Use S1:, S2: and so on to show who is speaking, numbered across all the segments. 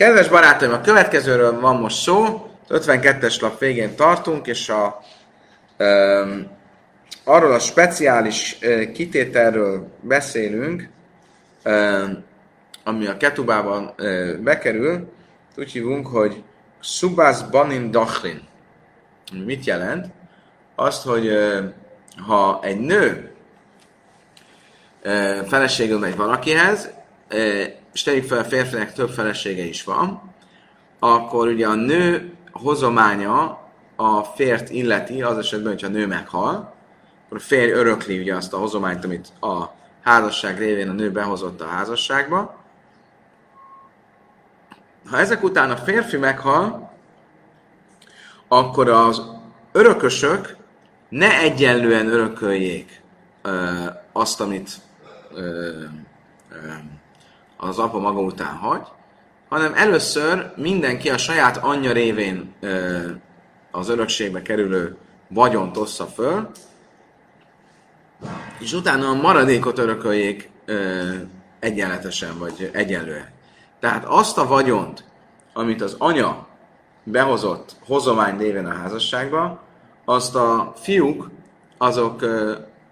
S1: Kedves barátaim, a következőről van most szó, 52-es lap végén tartunk, és a, um, arról a speciális uh, kitételről beszélünk, um, ami a ketubában uh, bekerül, úgy hívunk, hogy Subas Banin Dachlin. Mit jelent? Azt, hogy uh, ha egy nő uh, feleségül megy valakihez, és tegyük fel, a férfinek több felesége is van, akkor ugye a nő hozománya a fért illeti, az esetben, hogyha a nő meghal, akkor a férj örökli ugye azt a hozományt, amit a házasság révén a nő behozott a házasságba. Ha ezek után a férfi meghal, akkor az örökösök ne egyenlően örököljék ö, azt, amit ö, ö, az apa maga után hagy, hanem először mindenki a saját anyja révén az örökségbe kerülő vagyont ossza föl, és utána a maradékot örököljék egyenletesen, vagy egyenlően. Tehát azt a vagyont, amit az anya behozott hozomány néven a házasságba, azt a fiúk, azok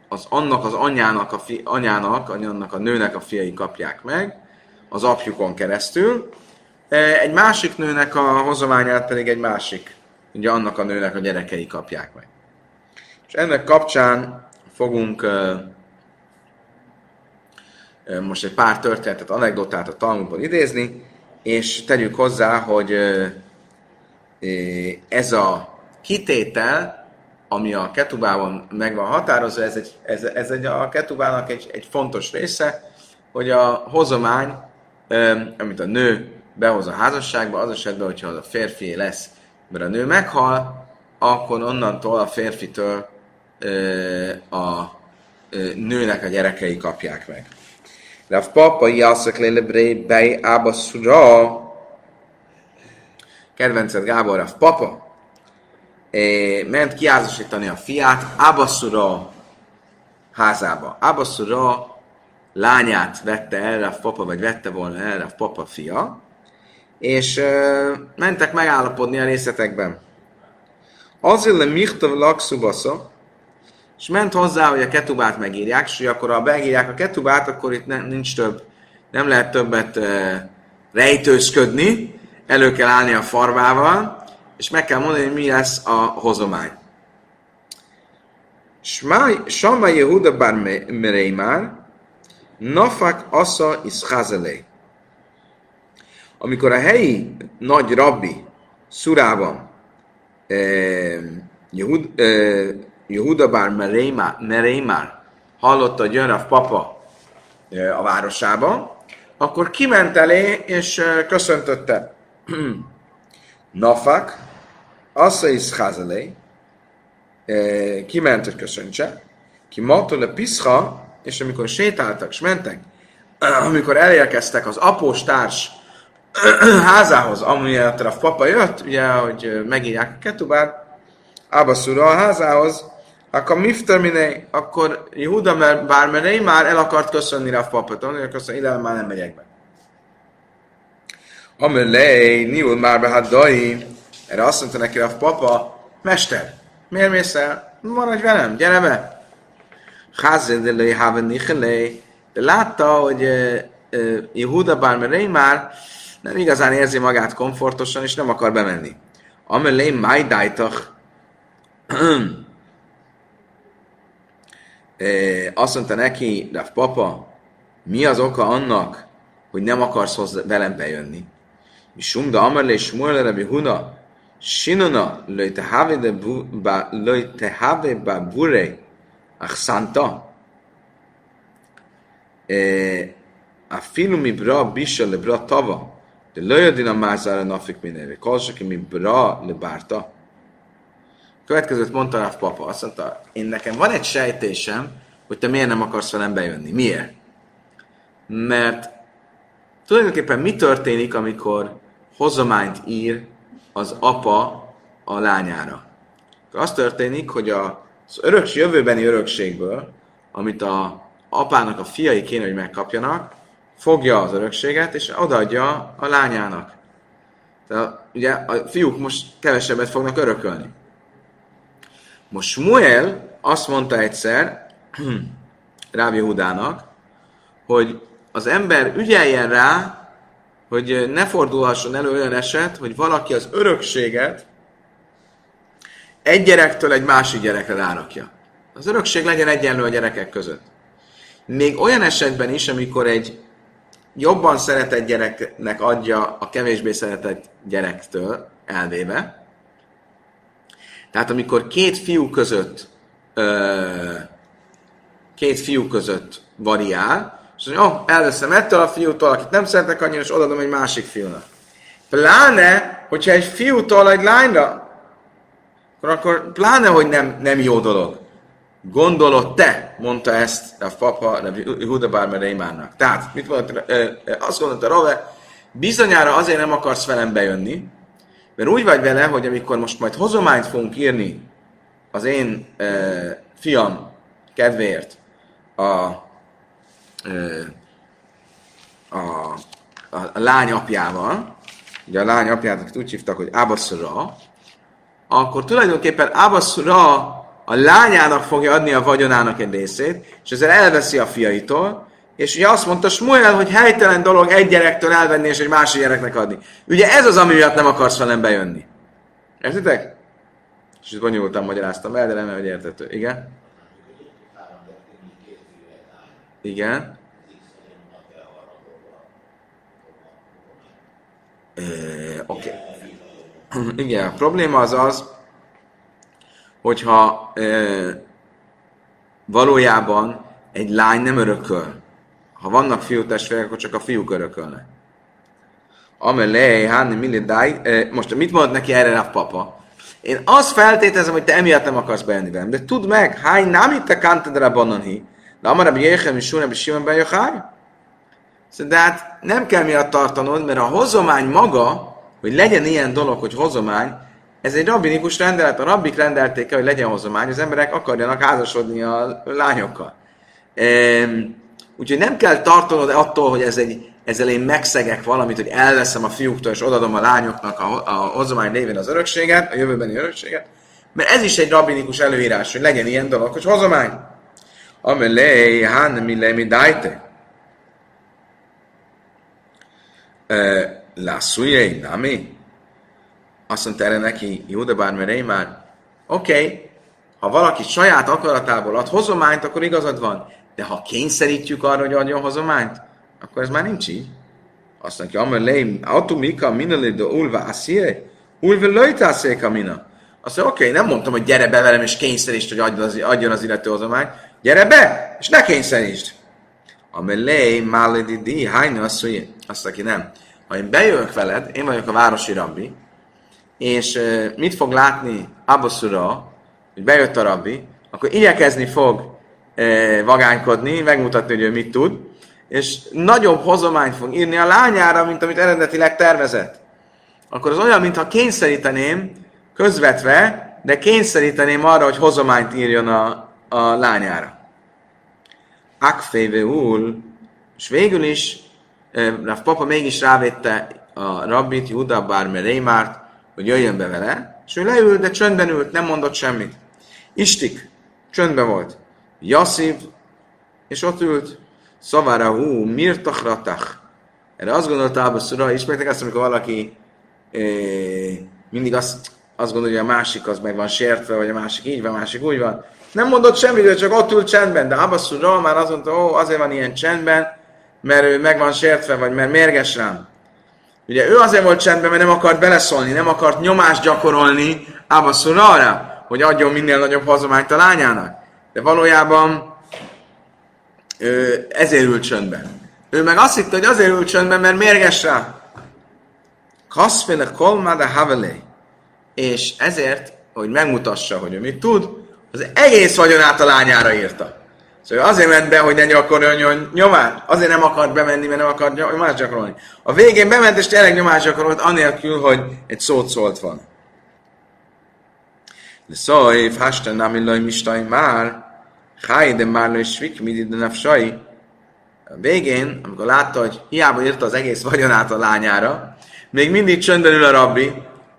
S1: az annak az anyának, a fi, anyának, annak a nőnek a fiai kapják meg, az apjukon keresztül, egy másik nőnek a hozományát pedig egy másik, ugye annak a nőnek a gyerekei kapják meg. És ennek kapcsán fogunk most egy pár történetet, anekdotát a Talmudból idézni, és tegyük hozzá, hogy ez a kitétel, ami a ketubában meg van határozva, ez, egy, ez, ez egy, a ketubának egy, egy fontos része, hogy a hozomány, amit a nő behoz a házasságba, az esetben, hogyha az a férfi lesz, mert a nő meghal, akkor onnantól a férfitől a nőnek a gyerekei kapják meg. Rav Papa Jászak Lélebré Bej Ábaszura kedvenced Gábor Rav Papa ment kiázasítani a fiát Ábaszura házába. Ábaszura lányát vette el Rav Papa, vagy vette volna el Rav Papa fia, és mentek megállapodni a részletekben. Azért le Michtav Lakszubasza, és ment hozzá, hogy a ketubát megírják, és hogy akkor ha beírják a ketubát, akkor itt ne, nincs több, nem lehet többet e, rejtőzködni, elő kell állni a farvával, és meg kell mondani, hogy mi lesz a hozomány. Sama Yehuda bar Mereimár, Nafak Asa is Amikor a helyi nagy rabbi Szurában eh, Yehud, eh, Yehuda bár Mereimár hallotta, hogy jön a papa a városába, akkor kiment elé, és köszöntötte. Nafak, Assa is Hazelé, kiment, hogy köszöntse, ki a Pischa, és amikor sétáltak, és mentek, amikor elérkeztek az apóstárs házához, amiért a papa jött, ugye, hogy megírják a ketubát, Abaszura a házához, akkor mifterminé, akkor Jehuda mert bármerei már el akart köszönni rá a papot, mondja, köszönni, ide már nem megyek be. Amelé, niul már be hát erre azt mondta neki a papa, mester, miért mész el? Maradj velem, gyere be! Házedelé, hávenichelé, de látta, hogy uh, Jehuda bármerei már nem igazán érzi magát komfortosan, és nem akar bemenni. Amelé, májdájtach, azt mondta neki, de papa, mi az oka annak, hogy nem akarsz hozzá, velem bejönni? Mi sumda amerle és smuele Rabbi Huna, sinona löjte have ba bure a mi bra bisa le bra tava, de löjödin a mázára nafik mindenre, kalsak mi bra le bárta. Következőt mondta Rav Papa, azt mondta, én nekem van egy sejtésem, hogy te miért nem akarsz velem bejönni. Miért? Mert tulajdonképpen mi történik, amikor hozományt ír az apa a lányára? Az történik, hogy az öröks, jövőbeni örökségből, amit a apának a fiai kéne, hogy megkapjanak, fogja az örökséget, és odaadja a lányának. Tehát, ugye a fiúk most kevesebbet fognak örökölni. Most Smuel azt mondta egyszer Rábi Hudának, hogy az ember ügyeljen rá, hogy ne fordulhasson elő olyan eset, hogy valaki az örökséget egy gyerektől egy másik gyerekre rárakja. Az örökség legyen egyenlő a gyerekek között. Még olyan esetben is, amikor egy jobban szeretett gyereknek adja a kevésbé szeretett gyerektől elvéve. Tehát amikor két fiú között két fiú között variál, és mondja, oh, elveszem ettől a fiútól, akit nem szeretek annyira, és odaadom egy másik fiúnak. Pláne, hogyha egy fiútól egy lányra, akkor, akkor pláne, hogy nem, nem jó dolog. Gondolod te, mondta ezt a papa, a Huda Barmer Tehát, mit mondta, azt gondolta Rave, bizonyára azért nem akarsz velem bejönni, mert úgy vagy vele, hogy amikor most majd hozományt fogunk írni az én e, fiam kedvéért a, e, a, a, a lány apjával, ugye a lány apját úgy hívtak, hogy Abasszura, akkor tulajdonképpen Abasszura a lányának fogja adni a vagyonának egy részét, és ezzel elveszi a fiaitól, és ugye azt mondta Smuel, hogy helytelen dolog egy gyerektől elvenni és egy másik gyereknek adni. Ugye ez az, ami miatt nem akarsz velem bejönni. Értitek? És itt bonyolultan magyaráztam el, de nem hogy értető. Igen? Igen. Oké. Okay. Igen, a probléma az az, hogyha e, valójában egy lány nem örököl. Ha vannak fiú testvérek, akkor csak a fiúk örökölnek. Amelé, Hanni, Millidáj, most mit mond neki erre a papa? Én azt feltételezem, hogy te emiatt nem akarsz bejönni velem, de tudd meg, hány nem itt a kantedra bananhi, de amarabb jéhem és súnebb és simán bejöjjaj. Szóval, de hát nem kell miatt tartanod, mert a hozomány maga, hogy legyen ilyen dolog, hogy hozomány, ez egy rabbinikus rendelet, a rabbik rendelték el, hogy legyen hozomány, az emberek akarjanak házasodni a lányokkal. Ehm, úgyhogy nem kell tartanod attól, hogy ez egy, ezzel én megszegek valamit, hogy elveszem a fiúktól, és odadom a lányoknak a, a hozomány lévén az örökséget, a jövőbeni örökséget, mert ez is egy rabbinikus előírás, hogy legyen ilyen dolog, hogy hozomány. Amelé, hán, mi le, mi. Lászújjai, nami? Azt mondta erre neki Bármerei már, oké, okay, ha valaki saját akaratából ad hozományt, akkor igazad van. De ha kényszerítjük arra, hogy adjon hozományt, akkor ez már nincs így. Azt mondja, amelé, autumika minelé de ulva asszie, ulva löjtászéka mina. Azt mondja, oké, okay, nem mondtam, hogy gyere be velem és kényszerítsd, hogy adjon az, adjon az illető hozományt. Gyere be, és ne kényszerítsd. Amelé, máledi di, hányna azt mondja, nem. Ha én bejövök veled, én vagyok a városi rabbi, és mit fog látni Abbaszura, hogy bejött a rabbi, akkor igyekezni fog vagánykodni, megmutatni, hogy ő mit tud, és nagyobb hozományt fog írni a lányára, mint amit eredetileg tervezett. Akkor az olyan, mintha kényszeríteném, közvetve, de kényszeríteném arra, hogy hozományt írjon a, a lányára. Akféve úr, és végül is Rav Papa mégis rávédte a rabbit, Juda Barmer Rémárt, hogy jöjjön be vele, és ő leült, de csöndben ült, nem mondott semmit. Istik, csöndben volt. Jasszív, és ott ült, szavára hú, mirtach ratach. Erre azt gondolta Abba Szura, ismertek azt, amikor valaki e, mindig azt, azt gondolja, hogy a másik az meg van sértve, vagy a másik így van, a másik úgy van. Nem mondott semmit, de csak ott ült csendben, de Abba Szura már azt mondta, ó, azért van ilyen csendben, mert ő meg van sértve, vagy mert mérges rám. Ugye ő azért volt csendben, mert nem akart beleszólni, nem akart nyomást gyakorolni Abbaszura arra, hogy adjon minél nagyobb hozományt a lányának. De valójában ő ezért ült csöndben. Ő meg azt hitte, hogy azért ült csöndben, mert mérges rá. Kaszféle kolmada havelé. És ezért, hogy megmutassa, hogy ő mit tud, az egész vagyonát a lányára írta. Szóval azért ment be, hogy ne gyakoroljon nyomást. Azért nem akart bemenni, mert nem akart nyomást gyakorolni. A végén bement, és tényleg nyomást gyakorolt, anélkül, hogy egy szót szólt van. De szajv, hasten nami loj mistai már, háj de már loj svik midi de nafsai, végén, amikor látta, hogy hiába írta az egész vagyonát a lányára, még mindig csöndben ül a rabbi,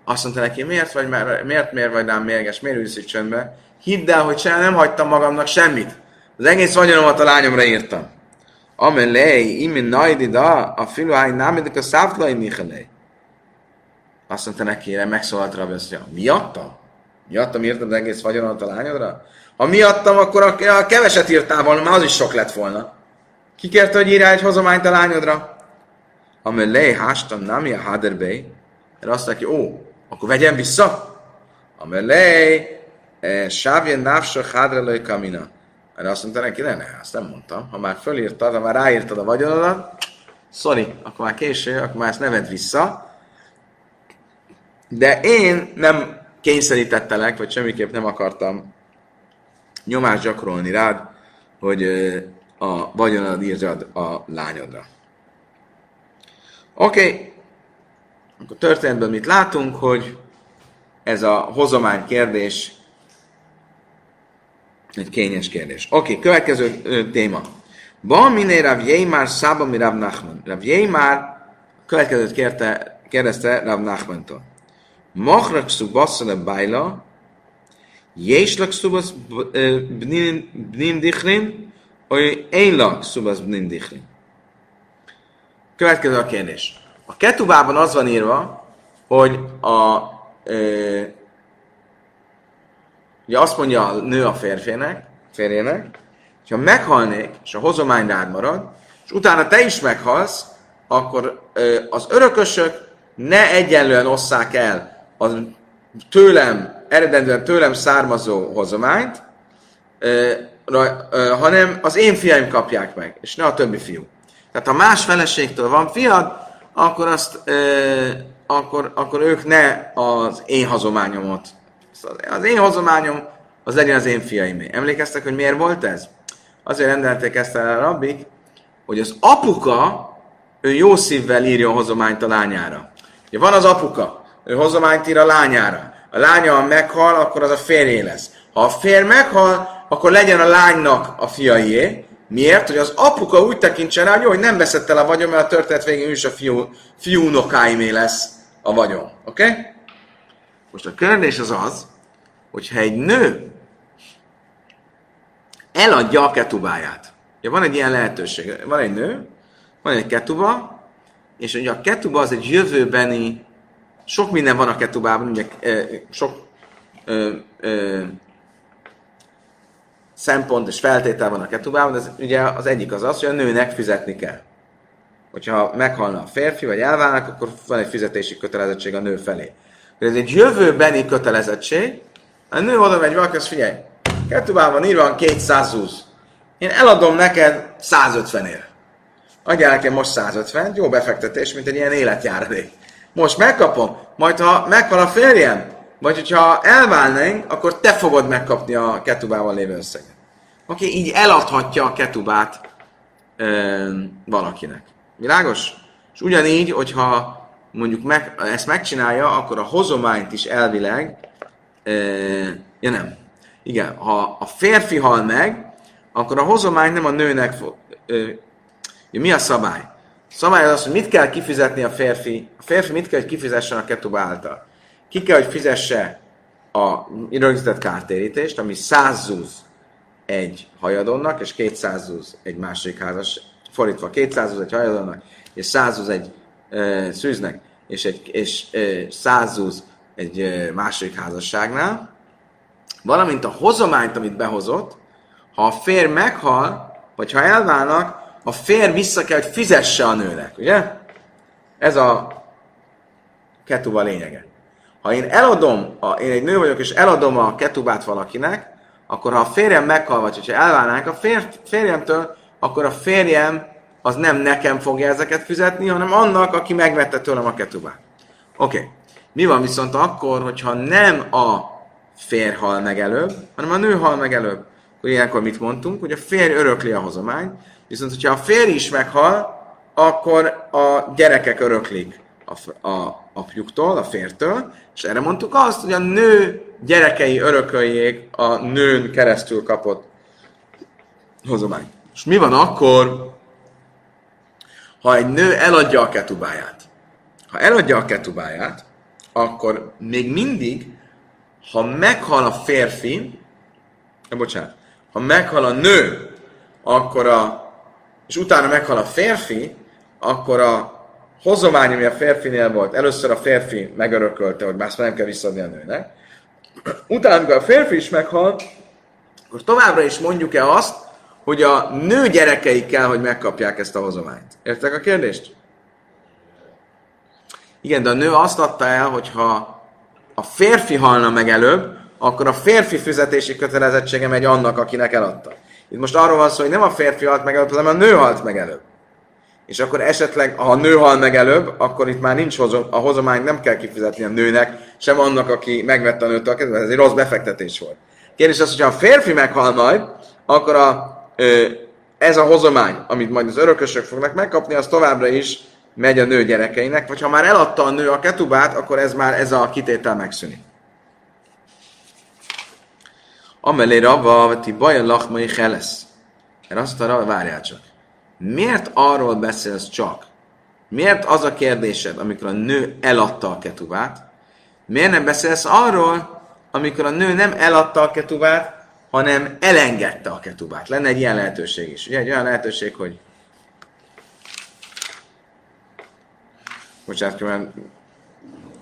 S1: azt mondta neki, miért vagy, miért, miért, vagy rám mérges, miért ülsz csöndbe? Hidd el, hogy se nem hagytam magamnak semmit. Az egész vagyonomat a lányomra írtam. Amelé, imin najdi da, a filuáj námidik a szávtlai michelé. Azt mondta neki, megszólalt rabbi, azt mondja, miattam? Miattam írtad az egész vagyonomat a lányodra? Ha miattam, akkor a, keveset írtál volna, már az is sok lett volna. Ki kérte, hogy írjál egy hozományt a lányodra? Amelé, hástam, námi a haderbé. Erre azt mondja, ó, akkor vegyem vissza. Amelé, eh, sávjen návsa hadrelőj kamina. Erre azt mondta neki, ne, ne, azt nem mondtam. Ha már fölírtad, ha már ráírtad a vagyonodat, sorry, akkor már késő, akkor már ezt neved vissza. De én nem kényszerítettelek, vagy semmiképp nem akartam nyomást gyakorolni rád, hogy a vagyonad írjad a lányodra. Oké, okay. akkor történetben mit látunk, hogy ez a hozomány kérdés egy kényes kérdés. Oké, okay, következő ö, téma. Ba miné Rav Jémár szába mi Rav Nachman. Rav Jémár következőt kérte, kérdezte Rav Nachmantól. Machrak szubaszale bájla, Jéslak szubasz bnin dichrin, vagy énlak szubasz bnin dichrin. Következő a kérdés. A ketubában az van írva, hogy a ö, ugye azt mondja a nő a férfének, férjének, ha meghalnék, és a hozomány rád marad, és utána te is meghalsz, akkor az örökösök ne egyenlően osszák el az tőlem, eredendően tőlem származó hozományt, hanem az én fiaim kapják meg, és ne a többi fiú. Tehát ha más feleségtől van fiad, akkor, azt, akkor, akkor ők ne az én hazományomat. Az én hazományom az legyen az én fiaimé. Emlékeztek, hogy miért volt ez? Azért rendelték ezt el a rabbik, hogy az apuka, ő jó szívvel írjon hozományt a lányára. Ugye van az apuka, ő hozományt ír a lányára. A lánya meghal, akkor az a férjé lesz. Ha a férj meghal, akkor legyen a lánynak a fiaié, Miért? Hogy az apuka úgy tekintsen rá, hogy, jó, hogy nem veszett el a vagyon, mert a történet végén is a fiú, fiú unokáimé lesz a vagyon. Oké? Okay? Most a kérdés az az, hogyha egy nő eladja a ketubáját. Ja, van egy ilyen lehetőség. Van egy nő, van egy ketuba, és ugye a ketuba az egy jövőbeni, sok minden van a ketubában, ugye sok ö, ö, szempont és feltétel van a ketubában, ez ugye az egyik az az, hogy a nőnek fizetni kell. Hogyha meghalna a férfi, vagy elválnak, akkor van egy fizetési kötelezettség a nő felé. Ez egy jövőbeni kötelezettség, a nő oda megy valaki, azt figyelj, ketubában írva 220. Én eladom neked 150 ér. Adjál nekem most 150, jó befektetés, mint egy ilyen életjáradék. Most megkapom, majd ha meghal a férjem, vagy hogyha elválnánk, akkor te fogod megkapni a ketubával lévő összeget. Okay, így eladhatja a ketubát ö, valakinek. Világos? És ugyanígy, hogyha mondjuk meg, ezt megcsinálja, akkor a hozományt is elvileg, ö, ja nem, igen, ha a férfi hal meg, akkor a hozomány nem a nőnek fog, ö, mi a szabály? A szabály az, hogy mit kell kifizetni a férfi, a férfi mit kell, hogy kifizessen a ketuba által ki kell, hogy fizesse a rögzített kártérítést, ami 100 zúz egy hajadonnak, és 200 zúz egy másik házas, fordítva 200 zúz egy hajadonnak, és 100 zúz egy e, szűznek, és, egy, és e, 100 zúz egy másik házasságnál, valamint a hozományt, amit behozott, ha a fér meghal, vagy ha elválnak, a fér vissza kell, hogy fizesse a nőnek, ugye? Ez a ketuva lényege. Ha én eladom, a, én egy nő vagyok, és eladom a ketubát valakinek, akkor ha a férjem meghal, vagy hogyha elválnánk a fér, férjemtől, akkor a férjem az nem nekem fogja ezeket fizetni, hanem annak, aki megvette tőlem a ketubát. Oké. Okay. Mi van viszont akkor, hogyha nem a férj hal meg előbb, hanem a nő hal meg előbb? Akkor ilyenkor mit mondtunk? Hogy a férj örökli a hozományt, viszont hogyha a férj is meghal, akkor a gyerekek öröklik a, a apjuktól, a fértől, és erre mondtuk azt, hogy a nő gyerekei örököljék a nőn keresztül kapott hozomány. És mi van akkor, ha egy nő eladja a ketubáját. Ha eladja a ketubáját, akkor még mindig, ha meghal a férfi, eh, bocsánat, ha meghal a nő, akkor a, és utána meghal a férfi, akkor a hozomány, ami a férfinél volt, először a férfi megörökölte, hogy már nem kell visszadni a nőnek, utána, amikor a férfi is meghal, akkor továbbra is mondjuk-e azt, hogy a nő gyerekei kell, hogy megkapják ezt a hozományt. Értek a kérdést? Igen, de a nő azt adta el, hogy ha a férfi halna meg előbb, akkor a férfi fizetési kötelezettsége megy annak, akinek eladta. Itt most arról van szó, hogy nem a férfi halt meg előbb, hanem a nő halt meg előbb. És akkor esetleg, ha a nő hal meg előbb, akkor itt már nincs hozom, a hozományt nem kell kifizetni a nőnek, sem annak, aki megvette a nőtől a ez egy rossz befektetés volt. Kérdés az, hogyha a férfi meghal majd, akkor a, ez a hozomány, amit majd az örökösök fognak megkapni, az továbbra is megy a nő gyerekeinek, vagy ha már eladta a nő a ketubát, akkor ez már ez a kitétel megszűnik. Amelé rava, ti baja lachmai helesz. Erre azt mondta, várjál csak. Miért arról beszélsz csak? Miért az a kérdésed, amikor a nő eladta a ketubát? Miért nem beszélsz arról, amikor a nő nem eladta a ketubát, hanem elengedte a ketubát? Lenne egy ilyen lehetőség is. Ugye egy olyan lehetőség, hogy Bocsánat, mert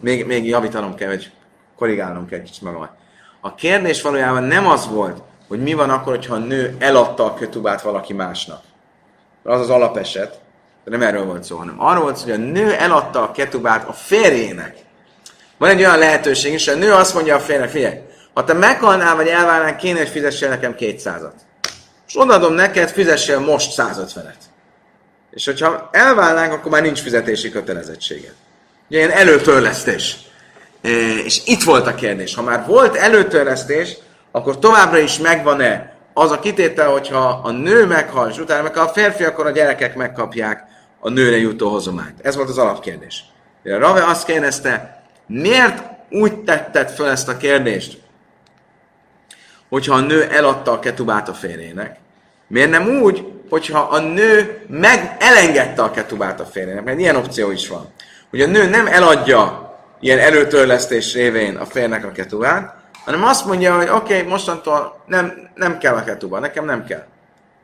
S1: még, még javítanom kell, hogy korrigálnom kell kicsit magamat. A kérdés valójában nem az volt, hogy mi van akkor, hogyha a nő eladta a ketubát valaki másnak az az alapeset, de nem erről volt szó, hanem arról volt szó, hogy a nő eladta a ketubát a férjének. Van egy olyan lehetőség is, hogy a nő azt mondja a férjnek, figyelj, ha te meghalnál, vagy elválnál, kéne, hogy fizessél nekem 200-at. És odaadom neked, fizessél most 150-et. És hogyha elválnánk, akkor már nincs fizetési kötelezettsége. Ugye ilyen előtörlesztés. És itt volt a kérdés. Ha már volt előtörlesztés, akkor továbbra is megvan-e az a kitétel, hogyha a nő meghal, és utána meghal a férfi, akkor a gyerekek megkapják a nőre jutó hozományt. Ez volt az alapkérdés. A Rave azt kérdezte, miért úgy tetted fel ezt a kérdést, hogyha a nő eladta a ketubát a férjének? Miért nem úgy, hogyha a nő meg elengedte a ketubát a férjének? Mert ilyen opció is van. Hogy a nő nem eladja ilyen előtörlesztés révén a férnek a ketubát, hanem azt mondja, hogy oké, okay, mostantól nem, nem kell a ketuba, nekem nem kell.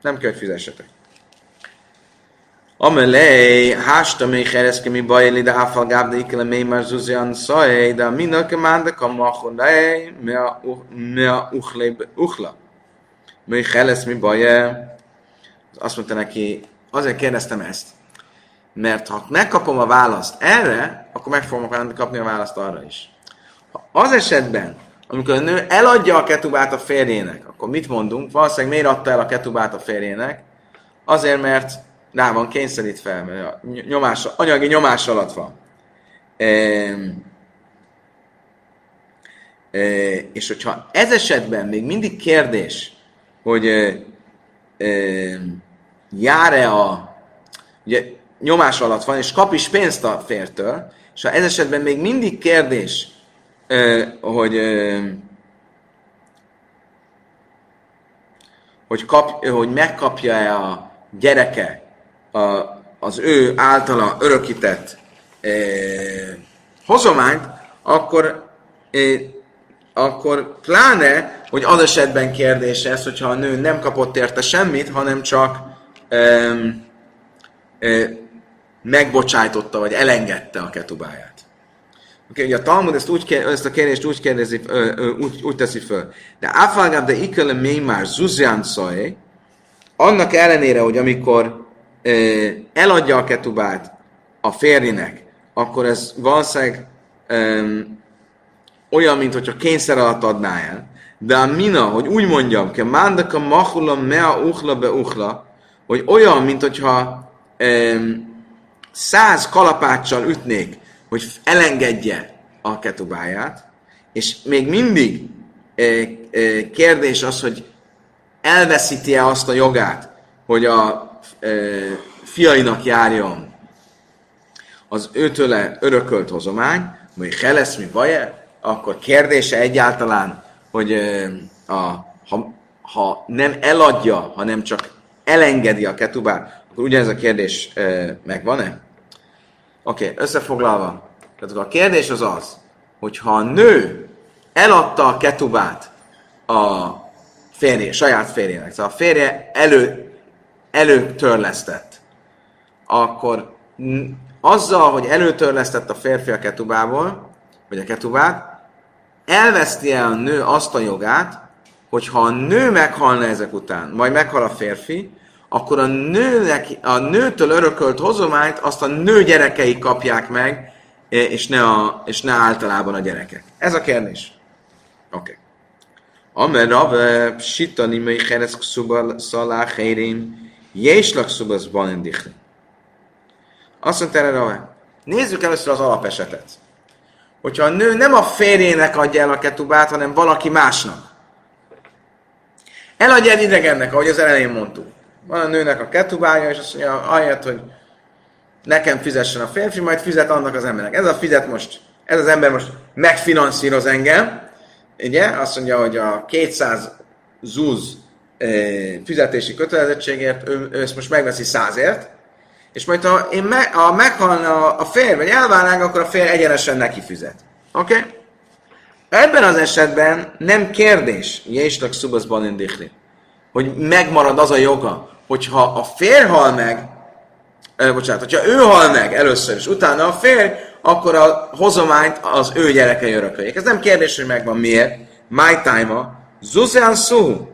S1: Nem kell, hogy fizessetek. Amelé, hásta még hereszke mi baj, de áfal gáb, de ikele mély már zuzian szaj, de minnak a a machonai, mi a uchla. Mi heresz mi baj, azt mondta neki, azért kérdeztem ezt, mert ha megkapom a választ erre, akkor meg fogom kapni a választ arra is. Ha az esetben, amikor a nő eladja a ketubát a férjének, akkor mit mondunk? Valószínűleg miért adta el a ketubát a férjének? Azért, mert rá van kényszerítve, mert a nyomás, anyagi nyomás alatt van. E, e, és hogyha ez esetben még mindig kérdés, hogy e, e, jár-e a ugye, nyomás alatt van, és kap is pénzt a fértől, és ha ez esetben még mindig kérdés, hogy hogy, kap, hogy megkapja-e a gyereke a, az ő általa örökített eh, hozományt, akkor, eh, akkor pláne, hogy az esetben kérdés ez, hogyha a nő nem kapott érte semmit, hanem csak eh, eh, megbocsájtotta, vagy elengedte a ketubáját. Okay, ugye a Talmud ezt, úgy, ezt a kérdést úgy, kérdezi, ö, ö, úgy, úgy teszi föl. De áfalgább, de iköle mély már zuzján szaj, annak ellenére, hogy amikor ö, eladja a ketubát a férjének, akkor ez valószínűleg ö, olyan, mint hogyha kényszer alatt adná el. De a mina, hogy úgy mondjam, ke mándaka machula mea uchla be uchla, hogy olyan, mint hogyha száz kalapáccsal ütnék hogy elengedje a ketubáját, és még mindig kérdés az, hogy elveszíti-e azt a jogát, hogy a fiainak járjon. Az őtőle örökölt hozomány, hogy lesz mi baje, akkor kérdése egyáltalán, hogy a, ha, ha nem eladja, hanem csak elengedi a ketubát, Akkor ugyanez a kérdés megvan-e? Oké, okay, összefoglalva. Tehát a kérdés az az, hogy ha a nő eladta a ketubát a férje, saját férjének, szóval a férje elő, előtörlesztett, akkor azzal, hogy előtörlesztett a férfi a ketubából, vagy a ketubát, elveszti el a nő azt a jogát, hogy ha a nő meghalna ezek után, majd meghal a férfi, akkor a, nőnek, a nőtől örökölt hozományt azt a nő gyerekei kapják meg, és ne, a, és ne általában a gyerekek. Ez a kérdés. Oké. Okay. Amer Rav Sitani mely Cheres Ksubal Szalah Heirin Jéslak Szubaz Balendichli. Azt mondta erre Rave, nézzük először az alapesetet. Hogyha a nő nem a férjének adja el a ketubát, hanem valaki másnak. Eladja egy idegennek, ahogy az elején mondtuk. Van a nőnek a ketubája, és azt mondja, ahelyett, hogy nekem fizessen a férfi, majd fizet annak az embernek. Ez a fizet most, ez az ember most megfinanszíroz engem, ugye? Azt mondja, hogy a 200 zúz fizetési kötelezettségért, ő, ő ezt most megveszi százért, és majd ha, én me, ha meghalna a férj, vagy elválnánk, akkor a férj egyenesen neki fizet. Oké? Okay? Ebben az esetben nem kérdés, Jézstak Szubasz Balindikli, hogy megmarad az a joga, hogyha a férj hal meg, ö, bocsánat, hogyha ő hal meg először, és utána a férj, akkor a hozományt az ő gyerekei örököljék. Ez nem kérdés, hogy megvan miért. My time-a. Zuzán Suhu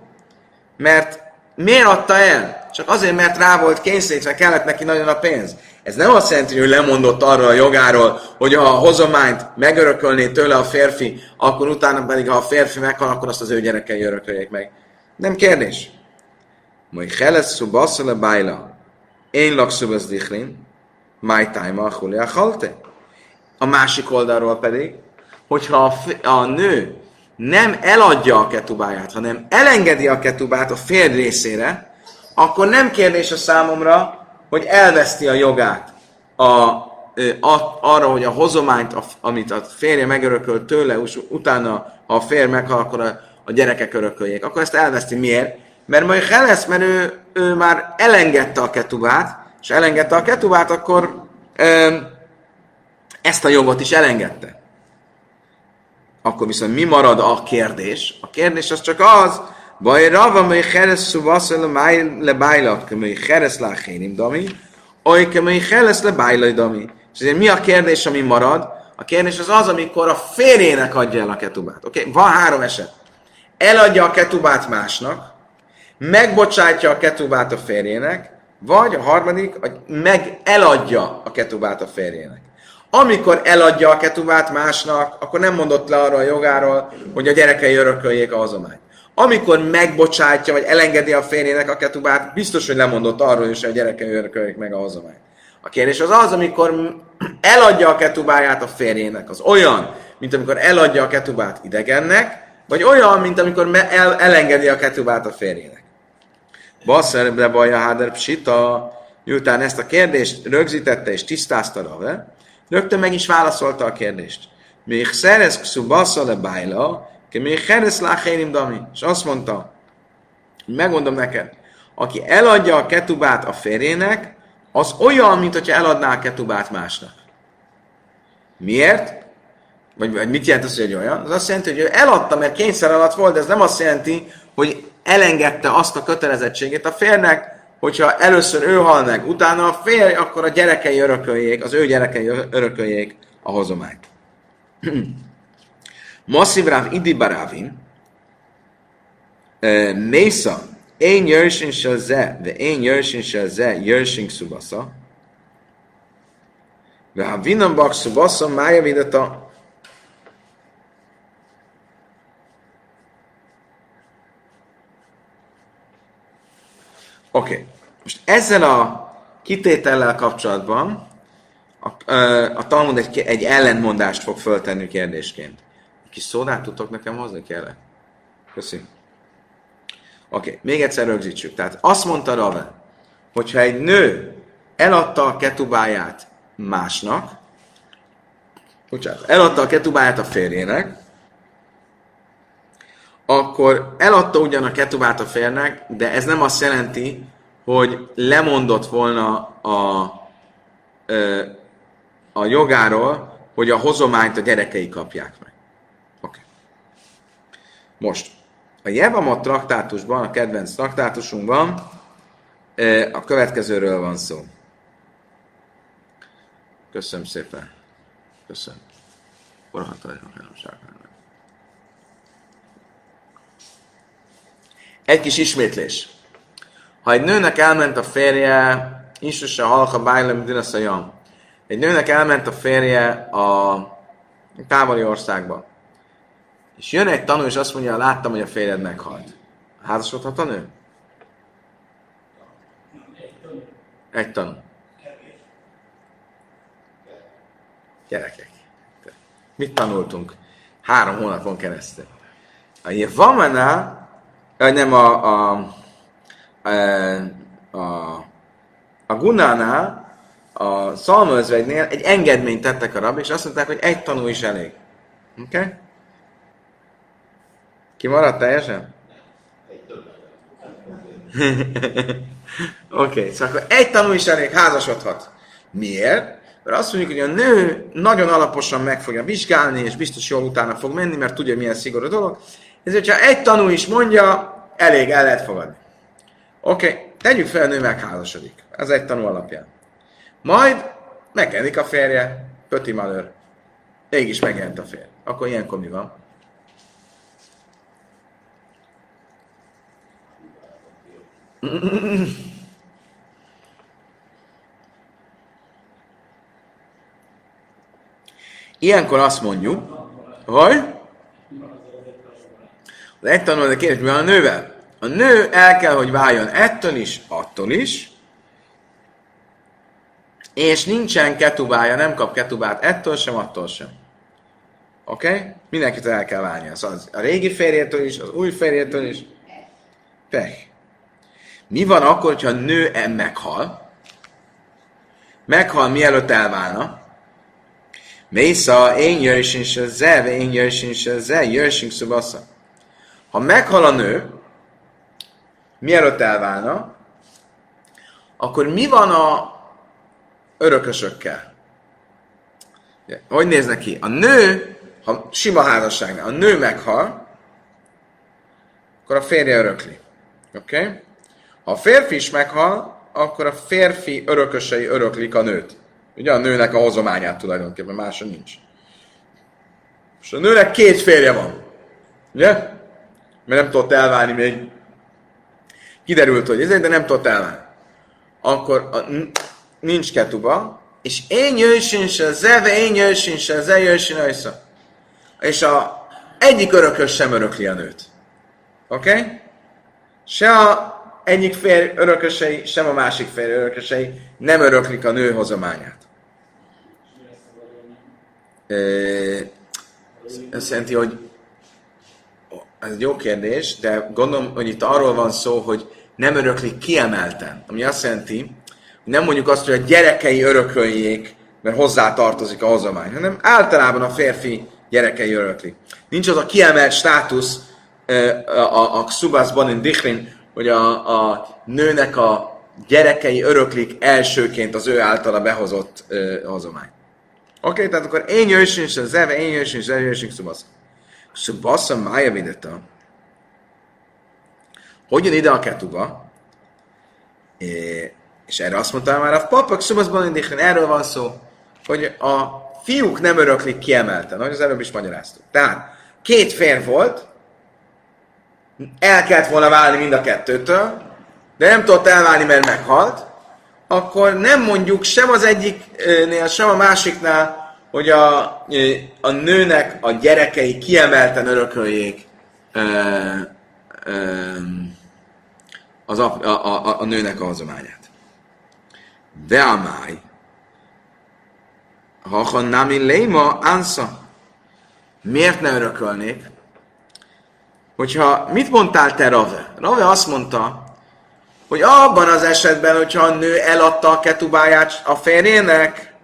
S1: mert miért adta el? Csak azért, mert rá volt kényszerítve, kellett neki nagyon a pénz. Ez nem azt jelenti, hogy lemondott arról a jogáról, hogy ha a hozományt megörökölné tőle a férfi, akkor utána pedig, ha a férfi meghal, akkor azt az ő gyerekei örököljék meg. Nem kérdés. Majd helesz szubaszole bájla. Én lakszubaz dichlin. My time a halte. A másik oldalról pedig, hogyha a, a nő nem eladja a ketubáját, hanem elengedi a ketubát a férj részére, akkor nem kérdés a számomra, hogy elveszti a jogát a, a, arra, hogy a hozományt, a, amit a férje megörökölt tőle, és utána, ha a férj meghal, akkor a, a gyerekek örököljék. Akkor ezt elveszti. Miért? Mert majd lesz, mert ő, ő már elengedte a ketubát, és elengedte a ketubát, akkor ö, ezt a jogot is elengedte akkor viszont mi marad a kérdés? A kérdés az csak az, Baj rava mely cheres szuvaszol le bájlat, kemely cheres láchénim dami, oly kemely cheres le bájlaj dami. És ezért mi a kérdés, ami marad? A kérdés az az, amikor a férjének adja el a ketubát. Oké, okay? van három eset. Eladja a ketubát másnak, megbocsátja a ketubát a férjének, vagy a harmadik, hogy meg eladja a ketubát a férjének. Amikor eladja a ketubát másnak, akkor nem mondott le arra a jogáról, hogy a gyerekei örököljék a hozományt. Amikor megbocsátja, vagy elengedi a férjének a ketubát, biztos, hogy lemondott arról is, hogy a gyerekei örököljék meg a hozományt. A kérdés az az, amikor eladja a ketubáját a férjének, az olyan, mint amikor eladja a ketubát idegennek, vagy olyan, mint amikor el, elengedi a ketubát a férjének. Basszer de baja háder psita, miután ezt a kérdést rögzítette és tisztázta Rave, Rögtön meg is válaszolta a kérdést. Még szerez kszubasza le bájla, ke még szerez láhérim dami. És azt mondta, megmondom neked, aki eladja a ketubát a férjének, az olyan, mint hogyha eladná a ketubát másnak. Miért? Vagy, vagy mit jelent az, hogy olyan? Az azt jelenti, hogy ő eladta, mert kényszer alatt volt, de ez nem azt jelenti, hogy elengedte azt a kötelezettségét a férnek, hogyha először ő hal meg, utána a férj, akkor a gyerekei örököljék, az ő gyerekei örököljék a hozományt. Masszív ráv idi barávin, Mésza, én jörsén se ze, de én jörsén se ze, jörsén szubasza, de ha vinnan bak szubasza, mája vidata, Oké. Okay. Most ezzel a kitétellel kapcsolatban a, a Talmud egy, egy ellentmondást fog föltenni kérdésként. Kis szódát tudtok nekem hozni kell? Köszönöm. Oké, okay. még egyszer rögzítsük. Tehát azt mondta Rave, hogyha egy nő eladta a ketubáját másnak, bocsánat, eladta a ketubáját a férjének, akkor eladta ugyan a ketubát a férnek, de ez nem azt jelenti, hogy lemondott volna a, a jogáról, hogy a hozományt a gyerekei kapják meg. Most, a Jevamot traktátusban, a kedvenc traktátusunkban a következőről van szó. Köszönöm szépen. Köszönöm. Egy kis ismétlés. Ha egy nőnek elment a férje, Isuse halka bájlem dinaszajam. Egy nőnek elment a férje a távoli országba. És jön egy tanú, és azt mondja, láttam, hogy a férjed meghalt. Házasodhat a nő? Egy tanú. Gyerekek. Mit tanultunk? Három hónapon keresztül. A Jevamana, nem a, a, a, a, a Gunánál, a szalmaözvegynél egy engedményt tettek a rab, és azt mondták, hogy egy tanú is elég. Oké? Okay? Ki maradt teljesen? Oké, okay, szóval akkor egy tanú is elég házasodhat. Miért? Mert azt mondjuk, hogy a nő nagyon alaposan meg fogja vizsgálni, és biztos jól utána fog menni, mert tudja, milyen szigorú dolog. Ezért, ha egy tanú is mondja, elég, el lehet fogadni. Oké, okay, tegyük fel, a nő megházasodik. Ez egy tanú alapján. Majd megjelenik a férje, Pöti Malőr. Mégis megjelent a férj. Akkor ilyenkor mi van? Ilyenkor azt mondjuk, hogy az egy tanul, de kérdés, mi a nővel? A nő el kell, hogy váljon ettől is, attól is, és nincsen ketubája, nem kap ketubát ettől sem, attól sem. Oké? Okay? Mindenkit el kell válni. Az, az a régi férjétől is, az új férjétől is. Pech. Mi van akkor, hogyha a nő meghal? Meghal, mielőtt elválna. Mésza, én jöjjön se ze, én jöjjön se ze, jöjjön szubasza. Ha meghal a nő, mielőtt elválna, akkor mi van a örökösökkel? Hogy néz ki? A nő, ha sima házasságnál, a nő meghal, akkor a férje örökli. Oké? Okay? Ha a férfi is meghal, akkor a férfi örökösei öröklik a nőt. Ugye a nőnek a hozományát tulajdonképpen, másra nincs. És a nőnek két férje van. Ugye? Mert nem tudott elválni még. Kiderült, hogy ez, de nem tudott elválni. Akkor a, nincs ketuba, és én jöjjön se zeve, én jöjjön se ze, jöjjön. És a egyik örökös sem örökli a nőt. Oké? Okay? Se a egyik fér örökösei, sem a másik fér örökösei nem öröklik a nő hozományát. Ez jelenti, hogy ez egy jó kérdés, de gondolom, hogy itt arról van szó, hogy nem öröklik kiemelten. Ami azt jelenti, hogy nem mondjuk azt, hogy a gyerekei örököljék, mert hozzá tartozik a hozomány, hanem általában a férfi gyerekei örökli. Nincs az a kiemelt státusz a, a, a Xubaszban, in Dichrin, hogy a, a nőnek a gyerekei öröklik elsőként az ő általa behozott uh, hozomány. Oké, okay, tehát akkor én jöjjön, és az eve, én jöjjön, és az jöjjön, szubasz. Szubasza mája videta. Hogy jön ide a ketuba? É, és erre azt mondta már a papak szubaszban indikén, erről van szó, hogy a fiúk nem öröklik kiemelten, ahogy az előbb is magyaráztuk. Tehát két fér volt, el kellett volna válni mind a kettőtől, de nem tudott elválni, mert meghalt, akkor nem mondjuk sem az egyiknél, sem a másiknál, hogy a, a nőnek a gyerekei kiemelten örököljék ö, ö, az a, a, a, a nőnek a hazományát. De a máj, ha nami léma ansza, miért ne örökölnék? Hogyha mit mondtál te, Rave? Rave azt mondta, hogy abban az esetben, hogyha a nő eladta a ketubáját a férjének,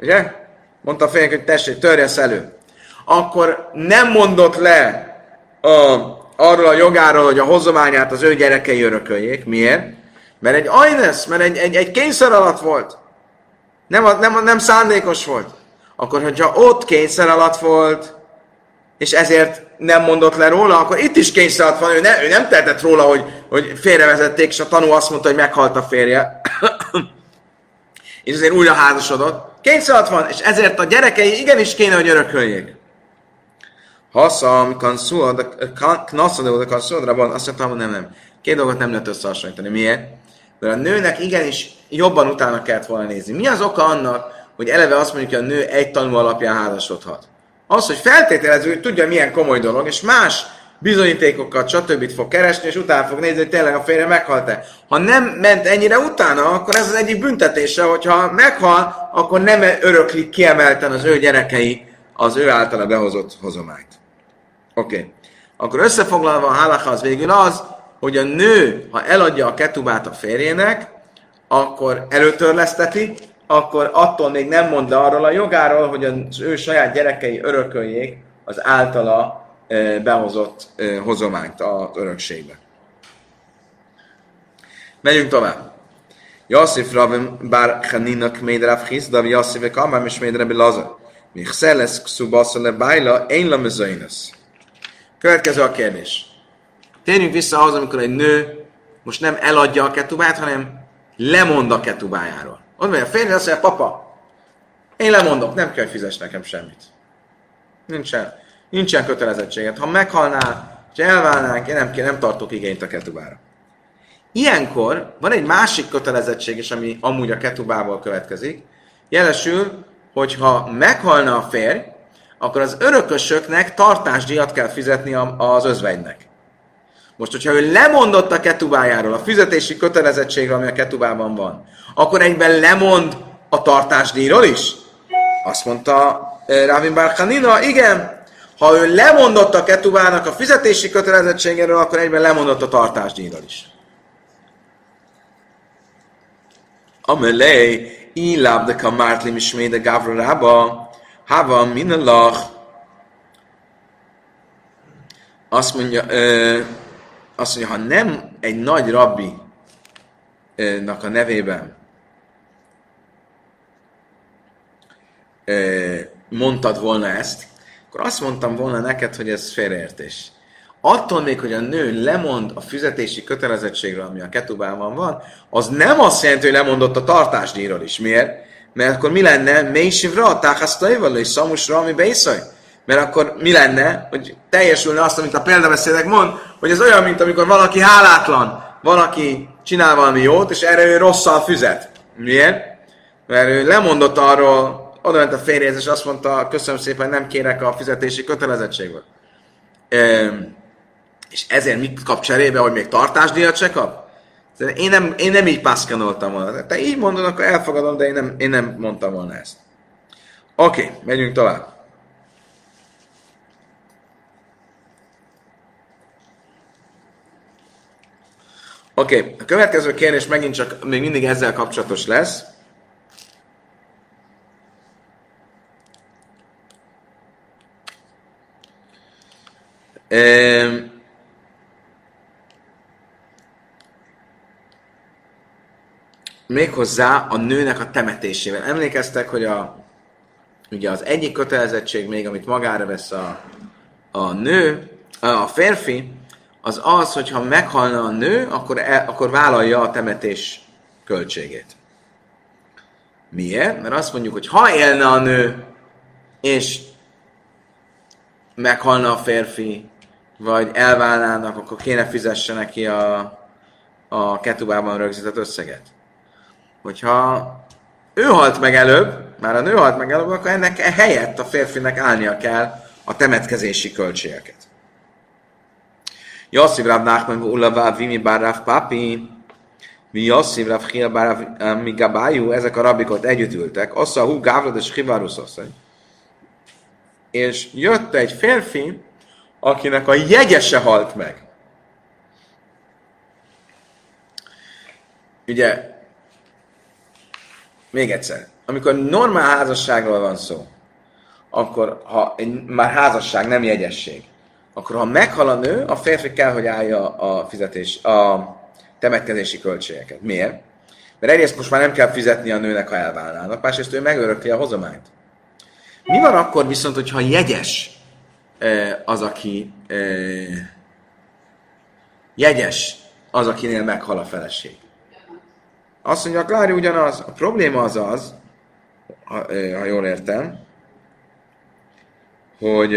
S1: ugye? Mondta a férjének, hogy tessék, törjesz elő. Akkor nem mondott le a, arról a jogáról, hogy a hozományát az ő gyerekei örököljék. Miért? mert egy ajnesz, mert egy, egy, egy kényszer alatt volt, nem, nem, nem szándékos volt, akkor hogyha ott kényszer alatt volt, és ezért nem mondott le róla, akkor itt is kényszer alatt van, ő, ne, ő nem tehetett róla, hogy, hogy félrevezették, és a tanú azt mondta, hogy meghalt a férje. és azért újra házasodott. Kényszer alatt van, és ezért a gyerekei igenis kéne, hogy örököljék. Haszam, kanszul, knaszod, de kanszul, azt mondtam, hogy nem, nem. Két dolgot nem lehet összehasonlítani. Miért? Mert a nőnek igenis jobban utána kellett volna nézni. Mi az oka annak, hogy eleve azt mondjuk, hogy a nő egy tanú alapján házasodhat? Az, hogy feltételező, hogy tudja, milyen komoly dolog, és más bizonyítékokat, stb. fog keresni, és utána fog nézni, hogy tényleg a férje meghalt-e. Ha nem ment ennyire utána, akkor ez az egyik büntetése, hogyha meghal, akkor nem öröklik kiemelten az ő gyerekei az ő általa behozott hozományt. Oké. Okay. Akkor összefoglalva a halacha az végül az, hogy a nő, ha eladja a ketubát a férjének, akkor előtörleszteti, akkor attól még nem mond le arról a jogáról, hogy az ő saját gyerekei örököljék az általa behozott hozományt az örökségbe. Megyünk tovább. Yosif Ravim Bar Chaninak Médrav Chizda, Yosif Ekamam és Médrav Lazar. Michszeles Kszubasza le Bájla, én la Következő a kérdés. Térjünk vissza az, amikor egy nő most nem eladja a ketubát, hanem lemond a ketubájáról. Ott mondja, a férj azt mondja, papa, én lemondok, nem kell, hogy fizes nekem semmit. Nincsen, nincsen kötelezettséget. Ha meghalnál, ha elválnánk, én nem, nem tartok igényt a ketubára. Ilyenkor van egy másik kötelezettség is, ami amúgy a ketubából következik. Jelesül, hogyha meghalna a férj, akkor az örökösöknek tartásdíjat kell fizetni az özvegynek. Most, hogyha ő lemondott a ketubájáról, a fizetési kötelezettségről, ami a ketubában van, akkor egyben lemond a tartásdíjról is? Azt mondta eh, Ravin Barkanina, igen, ha ő lemondott a ketubának a fizetési kötelezettségéről, akkor egyben lemondott a tartásdíjról is. Amelé, illáb de kamártlim isméde gavrarába, Hava minalach, azt mondja, ö, azt mondja, ha nem egy nagy rabbi-nak a nevében mondtad volna ezt, akkor azt mondtam volna neked, hogy ez félreértés. Attól még, hogy a nő lemond a fizetési kötelezettségről, ami a ketubában van, az nem azt jelenti, hogy lemondott a tartásdíjról is. Miért? Mert akkor mi lenne? Mésivra, táhasztaival és szamusra, ami beiszaj? Mert akkor mi lenne, hogy teljesülne azt, amit a példabeszédek mond, hogy ez olyan, mint amikor valaki hálátlan, valaki csinál valami jót, és erre ő rosszal füzet. Miért? Mert ő lemondott arról, oda ment a férjéhez, és azt mondta, köszönöm szépen, nem kérek a fizetési kötelezettségből. És ezért mit kap cserébe, hogy még tartásdíjat se kap? Én nem, én nem így pászkanoltam volna. Te így mondod, akkor elfogadom, de én nem, én nem mondtam volna ezt. Oké, okay, megyünk tovább. Oké, okay, a következő kérdés megint csak még mindig ezzel kapcsolatos lesz. Um, méghozzá a nőnek a temetésével. Emlékeztek, hogy a, ugye az egyik kötelezettség még, amit magára vesz a, a nő, a férfi, az az, hogy ha meghalna a nő, akkor, el, akkor vállalja a temetés költségét. Miért? Mert azt mondjuk, hogy ha élne a nő, és meghalna a férfi, vagy elválnának, akkor kéne fizesse neki a, a ketubában rögzített összeget hogyha ő halt meg előbb, már a nő halt meg előbb, akkor ennek helyett a férfinek állnia kell a temetkezési költségeket. Yassziv Rav Nachman Ulava Vimi Báráv Papi, mi Yassziv Rav Chia Báráv eh, mi Gabájú, ezek a rabikot együtt ültek, assza hú Gávrad és Chivarus asszony. És jött egy férfi, akinek a jegyese halt meg. Ugye még egyszer. Amikor normál házasságról van szó, akkor ha egy, már házasság, nem jegyesség, akkor ha meghal a nő, a férfi kell, hogy állja a fizetés, a temetkezési költségeket. Miért? Mert egyrészt most már nem kell fizetni a nőnek, ha elválnának, másrészt ő megörökli a hozományt. Mi van akkor viszont, hogyha jegyes az, aki jegyes az, akinél meghal a feleség? Azt mondja, Klári ugyanaz. A probléma az az, ha, ha jól értem, hogy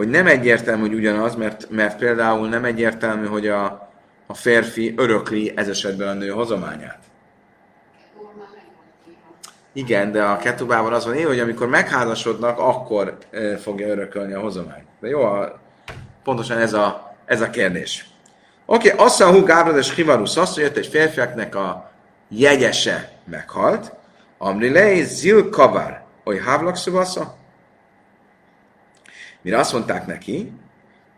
S1: hogy nem egyértelmű, hogy ugyanaz, mert, mert például nem egyértelmű, hogy a, a férfi örökli ez esetben a nő hozományát. Igen, de a ketubában az van én, hogy amikor megházasodnak, akkor fogja örökölni a hozományt. De jó, a, pontosan ez a, ez a kérdés. Oké, okay, assza hú Gábrad és Hivarus, azt jött egy férfiaknak a jegyese meghalt, Amrilei zil kavar, oly hávlak szuvasza, Mire azt mondták neki,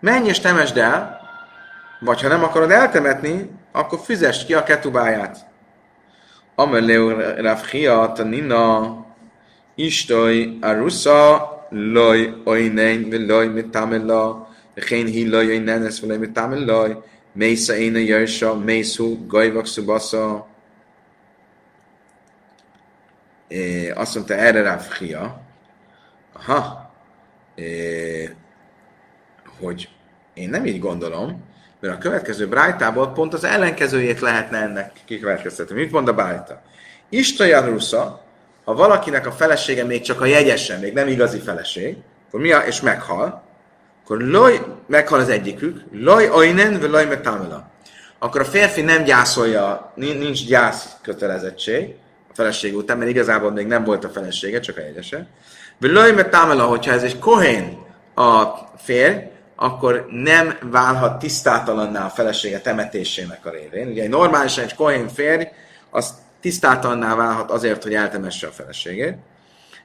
S1: menj és temesd el, vagy ha nem akarod eltemetni, akkor fizest ki a ketubáját. Ameleu Rav Chia Tanina Istoj Arusa Loj Oinein Veloj Mitamela Vechén hi Loj Oinen Es Veloj Mitameloj Mésza Éne Jörsha Mészú Gajvak Szubasza Azt mondta erre Rav Chia Aha, hogy én nem így gondolom, mert a következő brájtából pont az ellenkezőjét lehetne ennek kikövetkeztetni. Mit mond a brájta? Isten Rusza, ha valakinek a felesége még csak a jegyesen, még nem igazi feleség, akkor mi a, és meghal, akkor loj, meghal az egyikük, loj ajnen, vagy loj metamela. Akkor a férfi nem gyászolja, nincs gyász kötelezettség a feleség után, mert igazából még nem volt a felesége, csak a jegyese. Völöjme támela, hogyha ez egy kohén a férj, akkor nem válhat tisztátalanná a felesége temetésének a révén. Ugye normálisan egy kohén férj, az tisztátalanná válhat azért, hogy eltemesse a feleségét.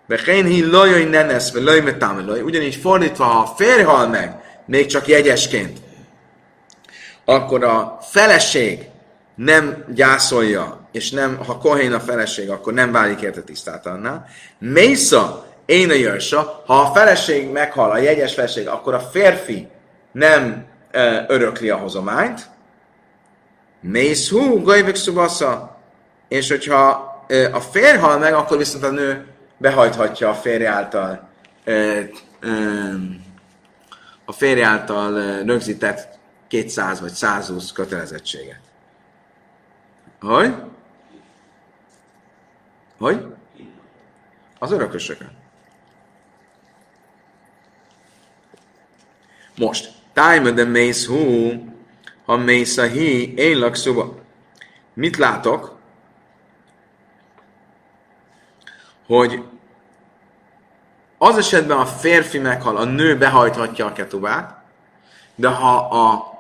S1: Behén hi lajai nenesz, vagy lajme támelaj. Ugyanígy fordítva, ha a férj hal meg, még csak jegyesként, akkor a feleség nem gyászolja, és nem, ha kohén a feleség, akkor nem válik érte tisztátalanná. Mésza, én a jörsha, ha a feleség meghal, a jegyes feleség, akkor a férfi nem e, örökli a hozományt. Mész hú, gajvek szubasza. És hogyha e, a férj hal meg, akkor viszont a nő behajthatja a férj által e, e, a férj által rögzített 200 vagy 120 kötelezettséget. Hogy? Hogy? Az örökösökön. Most, time de mész hú, ha mész a hi, én lakszuba. Mit látok? Hogy az esetben a férfi meghal, a nő behajthatja a ketubát, de ha a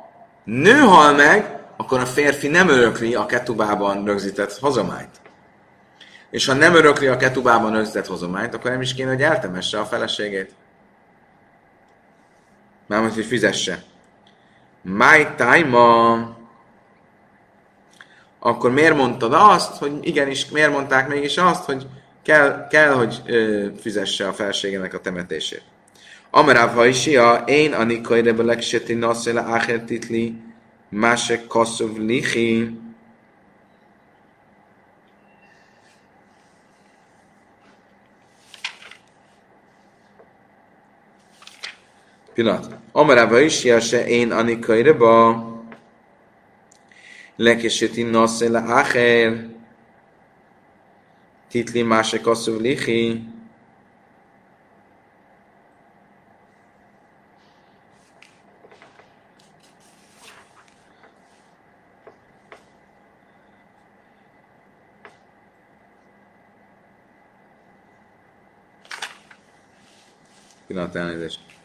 S1: nő hal meg, akkor a férfi nem örökli a ketubában rögzített hozományt. És ha nem örökli a ketubában rögzített hozományt, akkor nem is kéne, hogy eltemesse a feleségét. Mármint, hogy fizesse. My time akkor miért mondtad azt, hogy igenis, miért mondták mégis azt, hogy kell, kell hogy ö, fizesse a felségenek a temetését. Amarav hajsia, én anikai rebelek seti naszela áher titli, másek lichi, Pillanat. آمر اوهای شیاشه این آنی کاره با لکشتی ناسل اخر تیتلی مشکا سولیخی Not that I understand.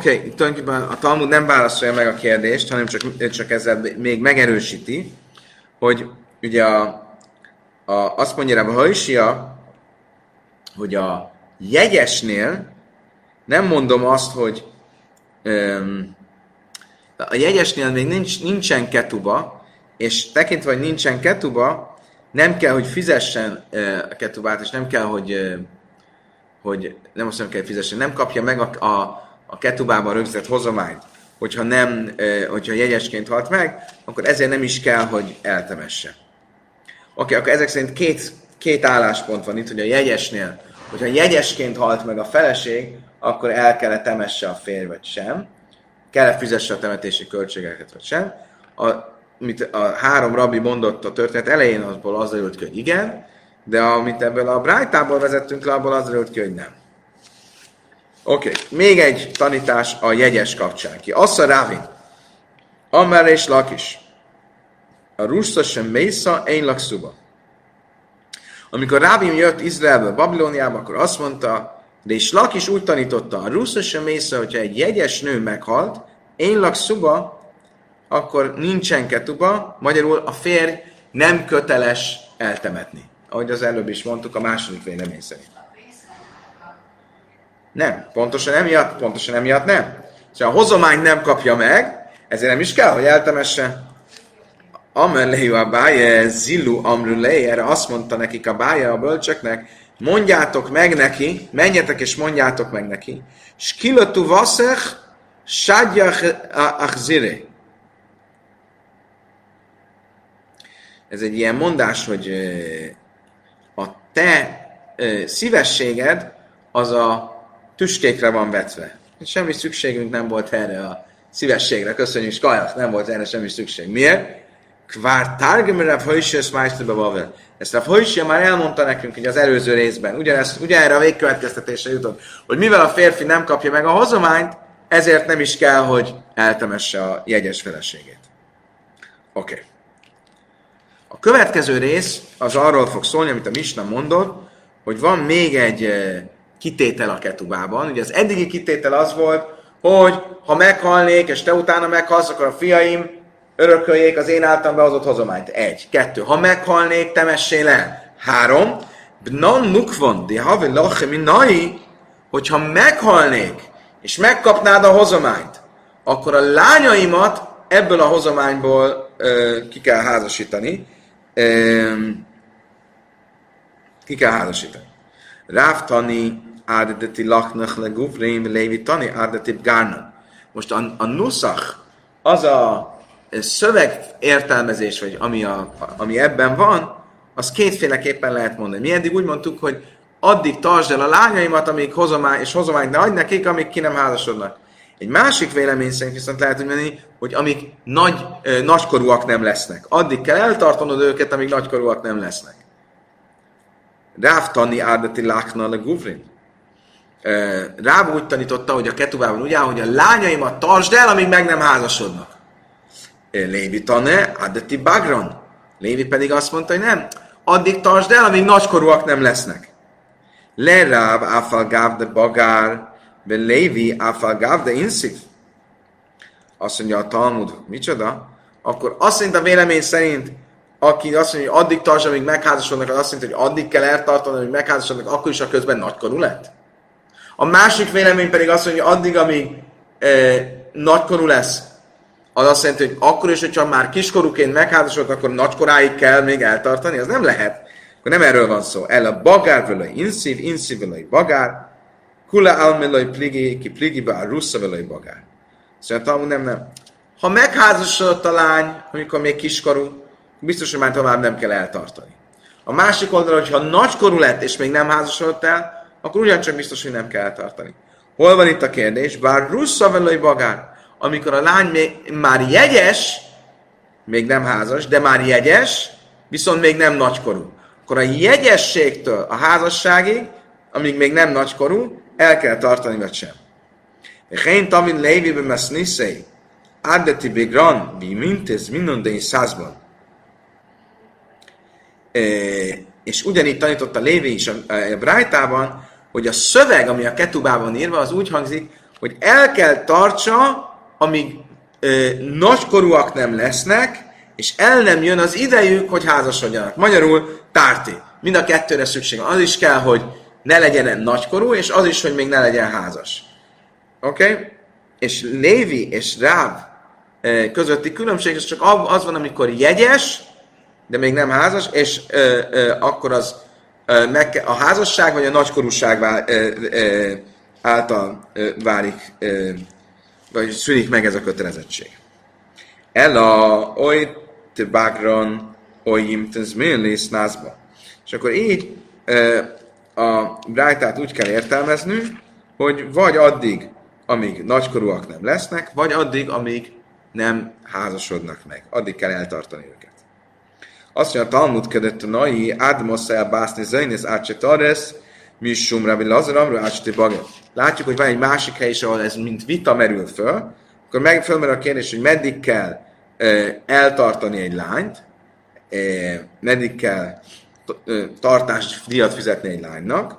S1: Oké, okay, tulajdonképpen a Talmud nem válaszolja meg a kérdést, hanem csak, csak ezzel még megerősíti, hogy ugye a, a, azt mondja a Hajsia, hogy a jegyesnél nem mondom azt, hogy öm, a jegyesnél még nincs, nincsen ketuba, és tekintve, hogy nincsen ketuba, nem kell, hogy fizessen a ketubát, és nem kell, hogy, hogy nem azt nem kell, fizessen, nem kapja meg a, a, a ketubában rögzített hozományt, hogyha, nem, hogyha jegyesként halt meg, akkor ezért nem is kell, hogy eltemesse. Oké, okay, akkor ezek szerint két, két álláspont van itt, hogy a jegyesnél, hogyha jegyesként halt meg a feleség, akkor el kell temesse a férj, vagy sem. Kell-e fizesse a temetési költségeket, vagy sem. A, amit a három rabbi mondott a történet elején, azból az derült ki, hogy igen, de amit ebből a Brájtából vezettünk le, abból az derült ki, hogy nem. Oké, okay. még egy tanítás a jegyes kapcsán. Ki Assza Rávin, Amer és Lakis. A Russa sem Mésza, én lakszuba. Amikor Rávin jött Izraelbe, Babilóniába, akkor azt mondta, de is Lakis úgy tanította, a Russa sem Mésza, hogyha egy jegyes nő meghalt, én lakszuba, akkor nincsen ketuba, magyarul a férj nem köteles eltemetni. Ahogy az előbb is mondtuk, a második vélemény szerint. Nem. Pontosan emiatt, pontosan emiatt nem. Szóval a hozomány nem kapja meg, ezért nem is kell, hogy eltemesse. Amellehu a báje, zillu amrulei, erre azt mondta nekik a bája a bölcsöknek, mondjátok meg neki, menjetek és mondjátok meg neki, skilatu vaszech, sadjach achzire. Ez egy ilyen mondás, hogy a te szívességed az a tüskékre van vetve. Semmi szükségünk nem volt erre a szívességre. Köszönjük, Skajach, nem volt erre semmi szükség. Miért? Kvár tárgem Rav Hojsius Meisterbe Bavel. Ezt Rav Hojsia már elmondta nekünk hogy az előző részben. Ugyanezt, ugyanerre a végkövetkeztetésre jutott, hogy mivel a férfi nem kapja meg a hozományt, ezért nem is kell, hogy eltemesse a jegyes feleségét. Oké. Okay. A következő rész az arról fog szólni, amit a Misna mondott, hogy van még egy eh, kitétel a ketubában. Ugye az eddigi kitétel az volt, hogy ha meghalnék, és te utána meghalsz, akkor a fiaim örököljék az én általam behozott hozományt. Egy. Kettő. Ha meghalnék, temessél el. Három. Bnan nukvon, de havi lache nai, hogyha meghalnék, és megkapnád a hozományt, akkor a lányaimat ebből a hozományból ö, ki kell házasítani. Ö, ki kell házasítani. Ráftani árdeti laknach le guvreim lévi tani árdeti gárna. Most a, a nuszach, az a szöveg értelmezés, vagy ami, a, ami ebben van, az kétféleképpen lehet mondani. Mi eddig úgy mondtuk, hogy addig tartsd el a lányaimat, amíg hozomány, és hozományt ne adj nekik, amíg ki nem házasodnak. Egy másik vélemény szerint viszont lehet úgy hogy amíg nagy, ö, nagykorúak nem lesznek. Addig kell eltartanod őket, amíg nagykorúak nem lesznek. Ráftani árdati lákna a guvrin. Ráb úgy tanította, hogy a ketubában áll, hogy a lányaimat tartsd el, amíg meg nem házasodnak. Lévi tane, adeti bagron. Lévi pedig azt mondta, hogy nem, addig tartsd el, amíg nagykorúak nem lesznek. Le ráb áfal gáv de bagár, be Lévi áfal gáv de inszív. Azt mondja a Talmud, micsoda? Akkor azt szerint a vélemény szerint, aki azt mondja, hogy addig tartsd, amíg megházasodnak, az azt mondja, hogy addig kell eltartani, hogy megházasodnak, akkor is a közben nagykorú lett? A másik vélemény pedig azt mondja, hogy addig, amíg e, nagykorú lesz, az azt jelenti, hogy akkor is, hogyha már kiskorúként megházasodott, akkor nagykoráig kell még eltartani, az nem lehet. Akkor nem erről van szó. El a bagár velői inszív, inszív velői bagár, kula almelői pligi, ki pligi be a russza velői bagár. Szóval nem, nem. Ha megházasodott a lány, amikor még kiskorú, biztos, hogy már tovább nem kell eltartani. A másik oldalon, hogyha nagykorú lett, és még nem házasodott el, akkor ugyancsak biztos, hogy nem kell tartani. Hol van itt a kérdés? Bár russza velői bagár, amikor a lány még, már jegyes, még nem házas, de már jegyes, viszont még nem nagykorú. Akkor a jegyességtől a házasságig, amíg még nem nagykorú, el kell tartani, vagy sem. Hén tamin lévi be meszniszei, áldeti bigran, bi mintéz mindondai százban. És ugyanígy tanította Lévi is a, a Brájtában, hogy a szöveg, ami a ketubában írva, az úgy hangzik, hogy el kell tartsa, amíg ö, nagykorúak nem lesznek, és el nem jön az idejük, hogy házasodjanak. Magyarul tárti. Mind a kettőre szükség van. Az is kell, hogy ne legyen nagykorú, és az is, hogy még ne legyen házas. Oké? Okay? És Lévi és Ráv közötti különbség, az csak az van, amikor jegyes, de még nem házas, és ö, ö, akkor az a házasság vagy a nagykorúság vál, által válik, vagy szűnik meg ez a kötelezettség. Ella oly bagron olyim tenzméllész názba. És akkor így a brájtát úgy kell értelmezni, hogy vagy addig, amíg nagykorúak nem lesznek, vagy addig, amíg nem házasodnak meg. Addig kell eltartani őket. Azt mondja, a Talmud kedett a nai, Admos el bászni zöjnész átse mi sum rabbi lazaramra átse baget. Látjuk, hogy van egy másik hely is, ahol ez mint vita merül föl, akkor meg fölmerül a kérdés, hogy meddig kell e, eltartani egy lányt, e, meddig kell tartás díjat fizetni egy lánynak.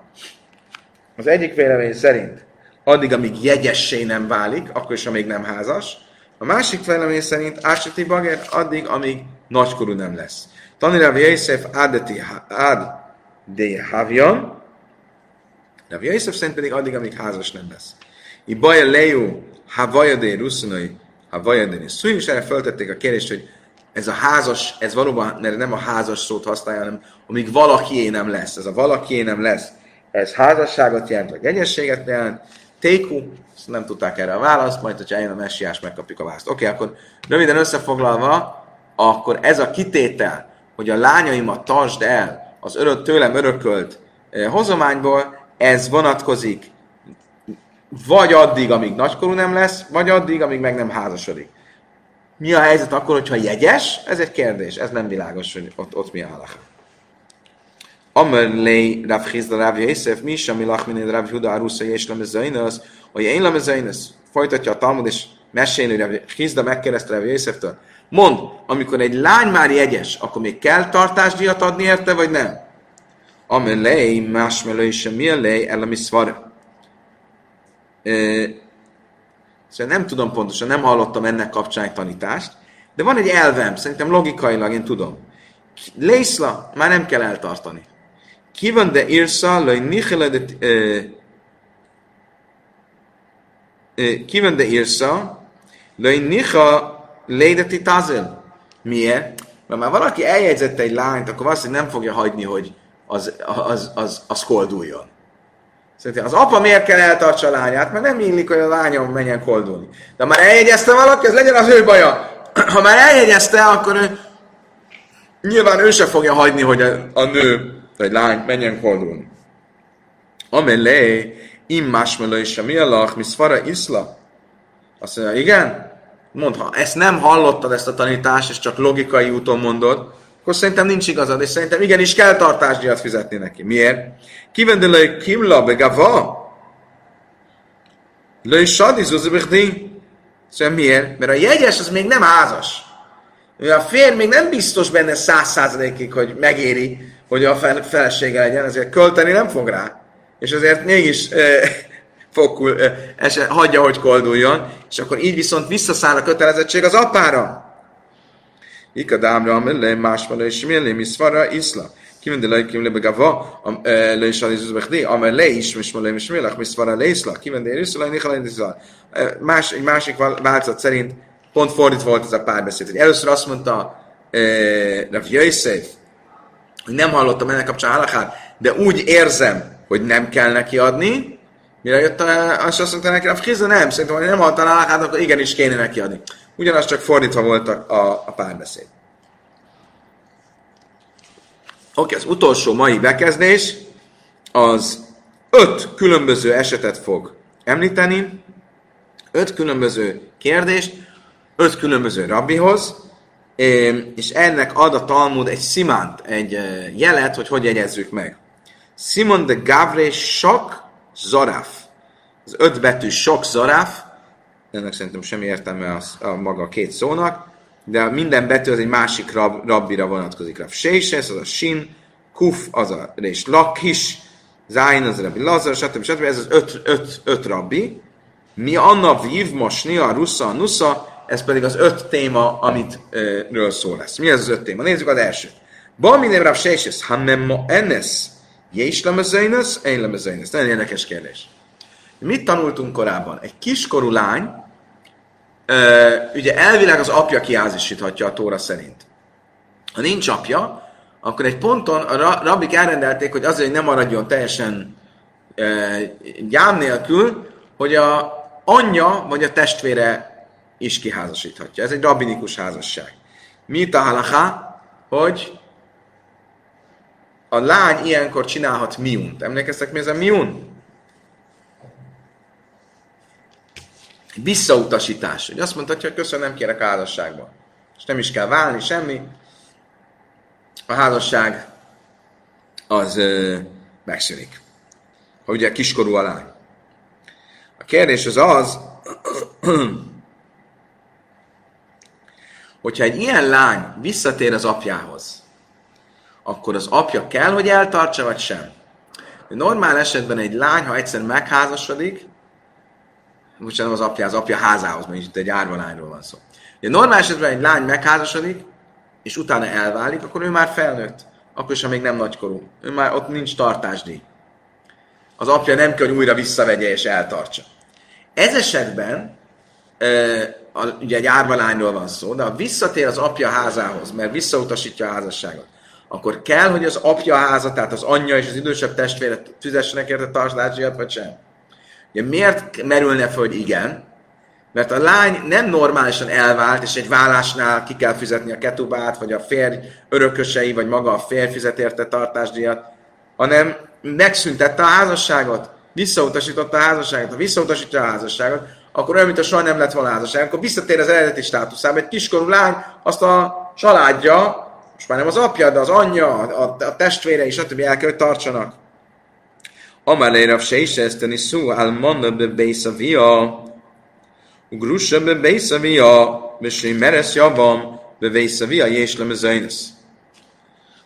S1: Az egyik vélemény szerint addig, amíg jegyessé nem válik, akkor is, amíg nem házas. A másik vélemény szerint Áseti Bager addig, amíg nagykorú nem lesz. Tani Rav Yosef Ad de Havion, Rav Yosef szerint pedig addig, amíg házas nem lesz. I baja lejú Havajadé Ruszunai Havajadé Szúj, és erre föltették a kérdést, hogy ez a házas, ez valóban nem a házas szót használja, hanem amíg valakié nem lesz. Ez a valakié nem lesz. Ez házasságot jelent, vagy egyességet jelent. Téku, nem tudták erre a választ, majd, hogyha eljön a messiás, megkapjuk a választ. Oké, okay, akkor röviden összefoglalva, akkor ez a kitétel, hogy a lányaimat tartsd el az örök, tőlem örökölt eh, hozományból, ez vonatkozik vagy addig, amíg nagykorú nem lesz, vagy addig, amíg meg nem házasodik. Mi a helyzet akkor, hogyha jegyes? Ez egy kérdés, ez nem világos, hogy ott, ott mi a halak. Amr lei Rav Chizda Rav Yosef, mi is, ami lachminin Rav Huda Arusza és Lemezainas, hogy én Lemezainas, folytatja a Talmud, és mesélni, Rav Chizda megkérdezte Rav Yoseftől, Mond, amikor egy lány már jegyes, akkor még kell tartásdíjat adni érte, vagy nem? Amelej, másmelő is mi a lej, el a miszvara. Szóval nem tudom pontosan, nem hallottam ennek kapcsán egy tanítást, de van egy elvem, szerintem logikailag én tudom. Lészla, már nem kell eltartani. Ki van de írsa, lej nichele de... Ki van de írsa, lej nicha lédeti tazel. Miért? Mert már valaki eljegyzett egy lányt, akkor valószínűleg nem fogja hagyni, hogy az, az, az, az kolduljon. Szerintem az apa miért kell eltartsa a lányát, mert nem illik, hogy a lányom menjen koldulni. De már eljegyezte valaki, ez legyen az ő baja. Ha már eljegyezte, akkor ő, nyilván ő se fogja hagyni, hogy a, a nő, vagy lány menjen koldulni. Amelé, immásmelő is a mi mi iszla. Azt mondja, igen, Mondd, ha ezt nem hallottad, ezt a tanítást, és csak logikai úton mondod, akkor szerintem nincs igazad, és szerintem igenis kell tartásdíjat fizetni neki. Miért? Kivendelői kimla begava, lőj sadi zuzibigdi. Szóval miért? Mert a jegyes az még nem házas. A férj még nem biztos benne száz százalékig, hogy megéri, hogy a felesége legyen, ezért költeni nem fog rá. És azért mégis fog, eset, hagyja, hogy kolduljon, és akkor így viszont visszaszáll a kötelezettség az apára. Ikadámra, amellé, másfele, és millé, miszfara, iszla. Kimendi le, kimle begava, le is az izbechdi, amellé is, és mellé, és millé, miszfara, le iszla. Kimendi iszla, nihala, iszla. Más, egy másik változat szerint pont fordít volt ez a párbeszéd. Először azt mondta Rav Jöjszéf, hogy nem hallottam ennek kapcsán halakát, de úgy érzem, hogy nem kell neki adni, Mire jött a, azt azt mondta neki, a Frizda nem, szerintem, hogy nem haltál a hát akkor igenis kéne neki adni. Ugyanaz csak fordítva volt a, a, a párbeszéd. Oké, az utolsó mai bekezdés az öt különböző esetet fog említeni, öt különböző kérdést, öt különböző rabbihoz, és ennek ad a Talmud egy szimánt, egy jelet, hogy hogy jegyezzük meg. Simon de Gavre sok Zaraf. Az öt betű sok Zaraf, ennek szerintem semmi értelme az, a maga két szónak, de minden betű az egy másik rab, rabbira vonatkozik. Rav Seises, az a Sin, Kuf, az a Rés Lakis, Zain, az a Rabbi Lazar, stb. stb. Ez az öt, öt, öt rabbi. Mi Anna Viv, Mosnia, Russa, Nusza, ez pedig az öt téma, amit ről szó lesz. Mi az az öt téma? Nézzük az elsőt. Balminem Rav Seises, ha nem ma ennes, Jés lemezeinesz, én lemezeinesz. Nagyon érdekes kérdés. Mit tanultunk korábban? Egy kiskorú lány, ugye elvileg az apja kiázisíthatja a tóra szerint. Ha nincs apja, akkor egy ponton a rabbik elrendelték, hogy azért, hogy nem maradjon teljesen e, gyám nélkül, hogy a anyja vagy a testvére is kiházasíthatja. Ez egy rabbinikus házasság. Mi a halaká? Hogy a lány ilyenkor csinálhat miunt. Emlékeztek, mi ez a miun? Visszautasítás. Hogy azt mondhatja, hogy köszönöm, nem kérek házasságba. És nem is kell válni, semmi. A házasság az ö, megszűnik. Ha ugye kiskorú a lány. A kérdés az az, hogyha egy ilyen lány visszatér az apjához, akkor az apja kell, hogy eltartsa, vagy sem? Normál esetben egy lány, ha egyszer megházasodik, most nem az apja, az apja házához, mert itt egy árva lányról van szó. De normál esetben egy lány megházasodik, és utána elválik, akkor ő már felnőtt. Akkor is, ha még nem nagykorú. Ő már ott nincs tartásdíj. Az apja nem kell, hogy újra visszavegye és eltartsa. Ez esetben ugye egy árvalányról van szó, de ha visszatér az apja házához, mert visszautasítja a házasságot, akkor kell, hogy az apja háza, tehát az anyja és az idősebb testvére fizessenek érte tartásdíjat, vagy sem? Ugye miért merülne fel, hogy igen? Mert a lány nem normálisan elvált, és egy vállásnál ki kell fizetni a ketubát, vagy a férj örökösei, vagy maga a férj fizet érte tartásdíjat, hanem megszüntette a házasságot, visszautasította a házasságot. Ha visszautasítja a házasságot, akkor olyan, mint a soha nem lett volna házasság, akkor visszatér az eredeti státuszába. Egy kiskorú lány azt a családja, most már nem az apja, de az anyja, a, a testvére is, stb. el kell, hogy tartsanak. Amalé Rav Seiseszteni szó, Almana be Beisavia, Ugrusa be Beisavia, Besé Meres Javam, be Beisavia, Jéslem Zajnesz.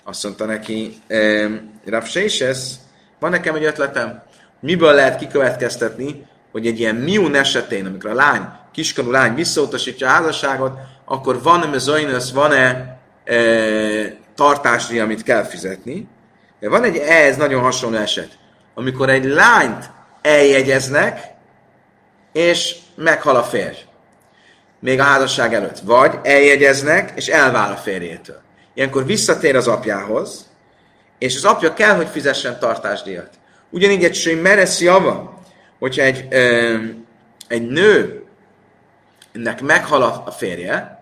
S1: Azt mondta neki, eh, Rav Seisesz, van nekem egy ötletem, miből lehet kikövetkeztetni, hogy egy ilyen miun esetén, amikor a lány, kiskorú lány visszautasítja a házasságot, akkor van-e zajnös, van-e tartásdíj, amit kell fizetni. Van egy ehhez nagyon hasonló eset, amikor egy lányt eljegyeznek, és meghal a férj. Még a házasság előtt. Vagy eljegyeznek, és elvál a férjétől. Ilyenkor visszatér az apjához, és az apja kell, hogy fizessen tartásdíjat. Ugyanígy egy meresz java, hogyha egy, ö, egy nőnek meghal a férje,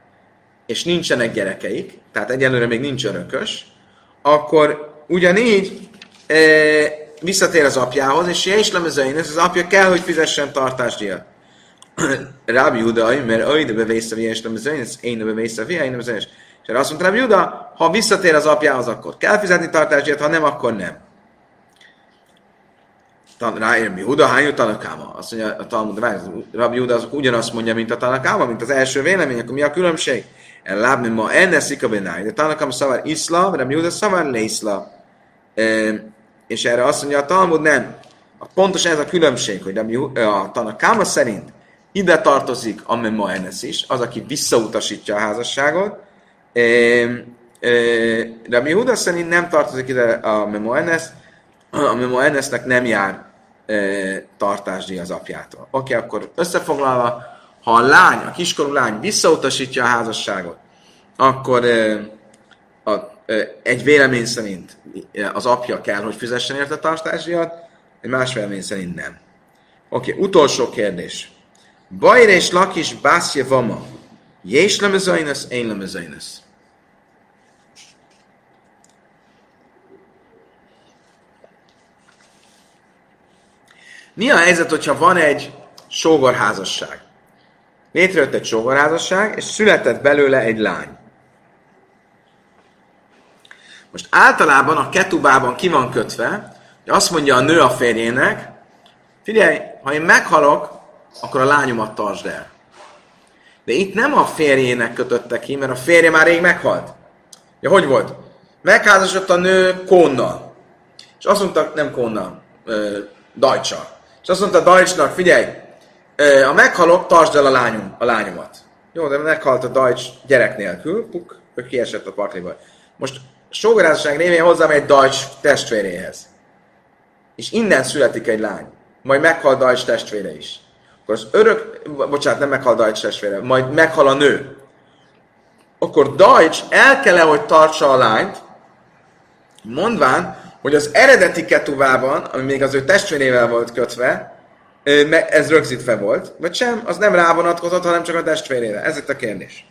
S1: és nincsenek gyerekeik, tehát egyelőre még nincs örökös, akkor ugyanígy e, visszatér az apjához, és is lemezein, ez az apja kell, hogy fizessen tartásdíjat. Rábi Juda, mert olyan de bevész a és lemezein, ez én de bevész a én És erre azt mondta Rábi Juda, ha visszatér az apjához, akkor kell fizetni tartásdíjat, ha nem, akkor nem ráér mi Huda, hány tanakáma? Azt mondja a Talmud, Rabbi Huda az ugyanazt mondja, mint a tanakáma, mint az első vélemény, akkor mi a különbség? El lábni ma enne szika benáj. De tanakáma szavar iszla, Rabbi Huda szavar leiszla. E, és erre azt mondja a Talmud, nem. Pontosan ez a különbség, hogy a tanakáma szerint ide tartozik a memo ennes is, az, aki visszautasítja a házasságot. E, e, Rabbi Huda szerint nem tartozik ide a memo ennes, a memo ennesnek nem jár tartásdíj az apjától. Oké, okay, akkor összefoglalva, ha a lány, a kiskorú lány visszautasítja a házasságot, akkor a, egy vélemény szerint az apja kell, hogy fizessen érte tartásdíjat, egy más vélemény szerint nem. Oké, okay, utolsó kérdés. Bajr és lakis bászje vama. Jés lemezajnesz, én lemezajnesz. Mi a helyzet, hogyha van egy sógorházasság? Létrejött egy sógorházasság, és született belőle egy lány. Most általában a ketubában ki van kötve, hogy azt mondja a nő a férjének, figyelj, ha én meghalok, akkor a lányomat tartsd el. De itt nem a férjének kötötte ki, mert a férje már rég meghalt. Ja, hogy volt? Megházasodott a nő Kónnal. És azt mondta, nem Kónnal, Dajcsal. És azt mondta Dajcsnak, figyelj, a meghalott, tartsd el a, lányom, a lányomat. Jó, de meghalt a Dajcs gyerek nélkül, puk, ő kiesett a pakliba. Most sógorázasság révén hozzám egy Dajcs testvéréhez. És innen születik egy lány. Majd meghal Dajcs testvére is. Akkor az örök, bocsánat, nem meghal Dajcs testvére, majd meghal a nő. Akkor Dajcs el kell hogy tartsa a lányt, mondván, hogy az eredeti ketuvában, ami még az ő testvérével volt kötve, ez rögzítve volt, vagy sem, az nem rávonatkozott, hanem csak a testvérére. Ez itt a kérdés.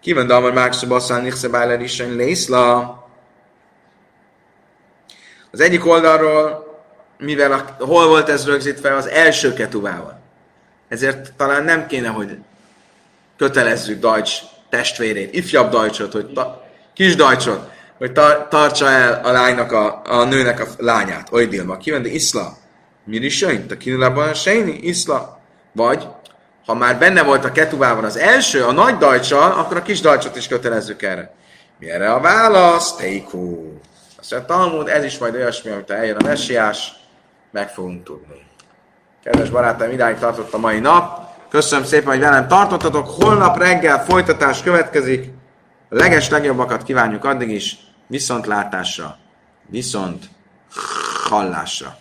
S1: Kíván Dalmar Máksu Basszán Nixe Bájler is Lészla. Az egyik oldalról, mivel a, hol volt ez rögzítve, az első ketuvával. Ezért talán nem kéne, hogy kötelezzük Deutsch testvérét, ifjabb Deutschot, hogy ta, kis Deutschot, hogy tar- tartsa el a lánynak, a, a nőnek a lányát. Oly Dilma, kíván, de Iszla. Mi is jön? A kinulában sejni? Iszla. Vagy, ha már benne volt a ketubában az első, a nagy dajcsal, akkor a kis dajcsot is kötelezzük erre. Mi erre a válasz? Teikú. Azt mondja, Talmud, ez is majd olyasmi, amit eljön a messiás, meg fogunk tudni. Kedves barátaim, idáig tartott a mai nap. Köszönöm szépen, hogy velem tartottatok. Holnap reggel folytatás következik. A leges legjobbakat kívánjuk addig is. Viszontlátásra, viszont hallásra.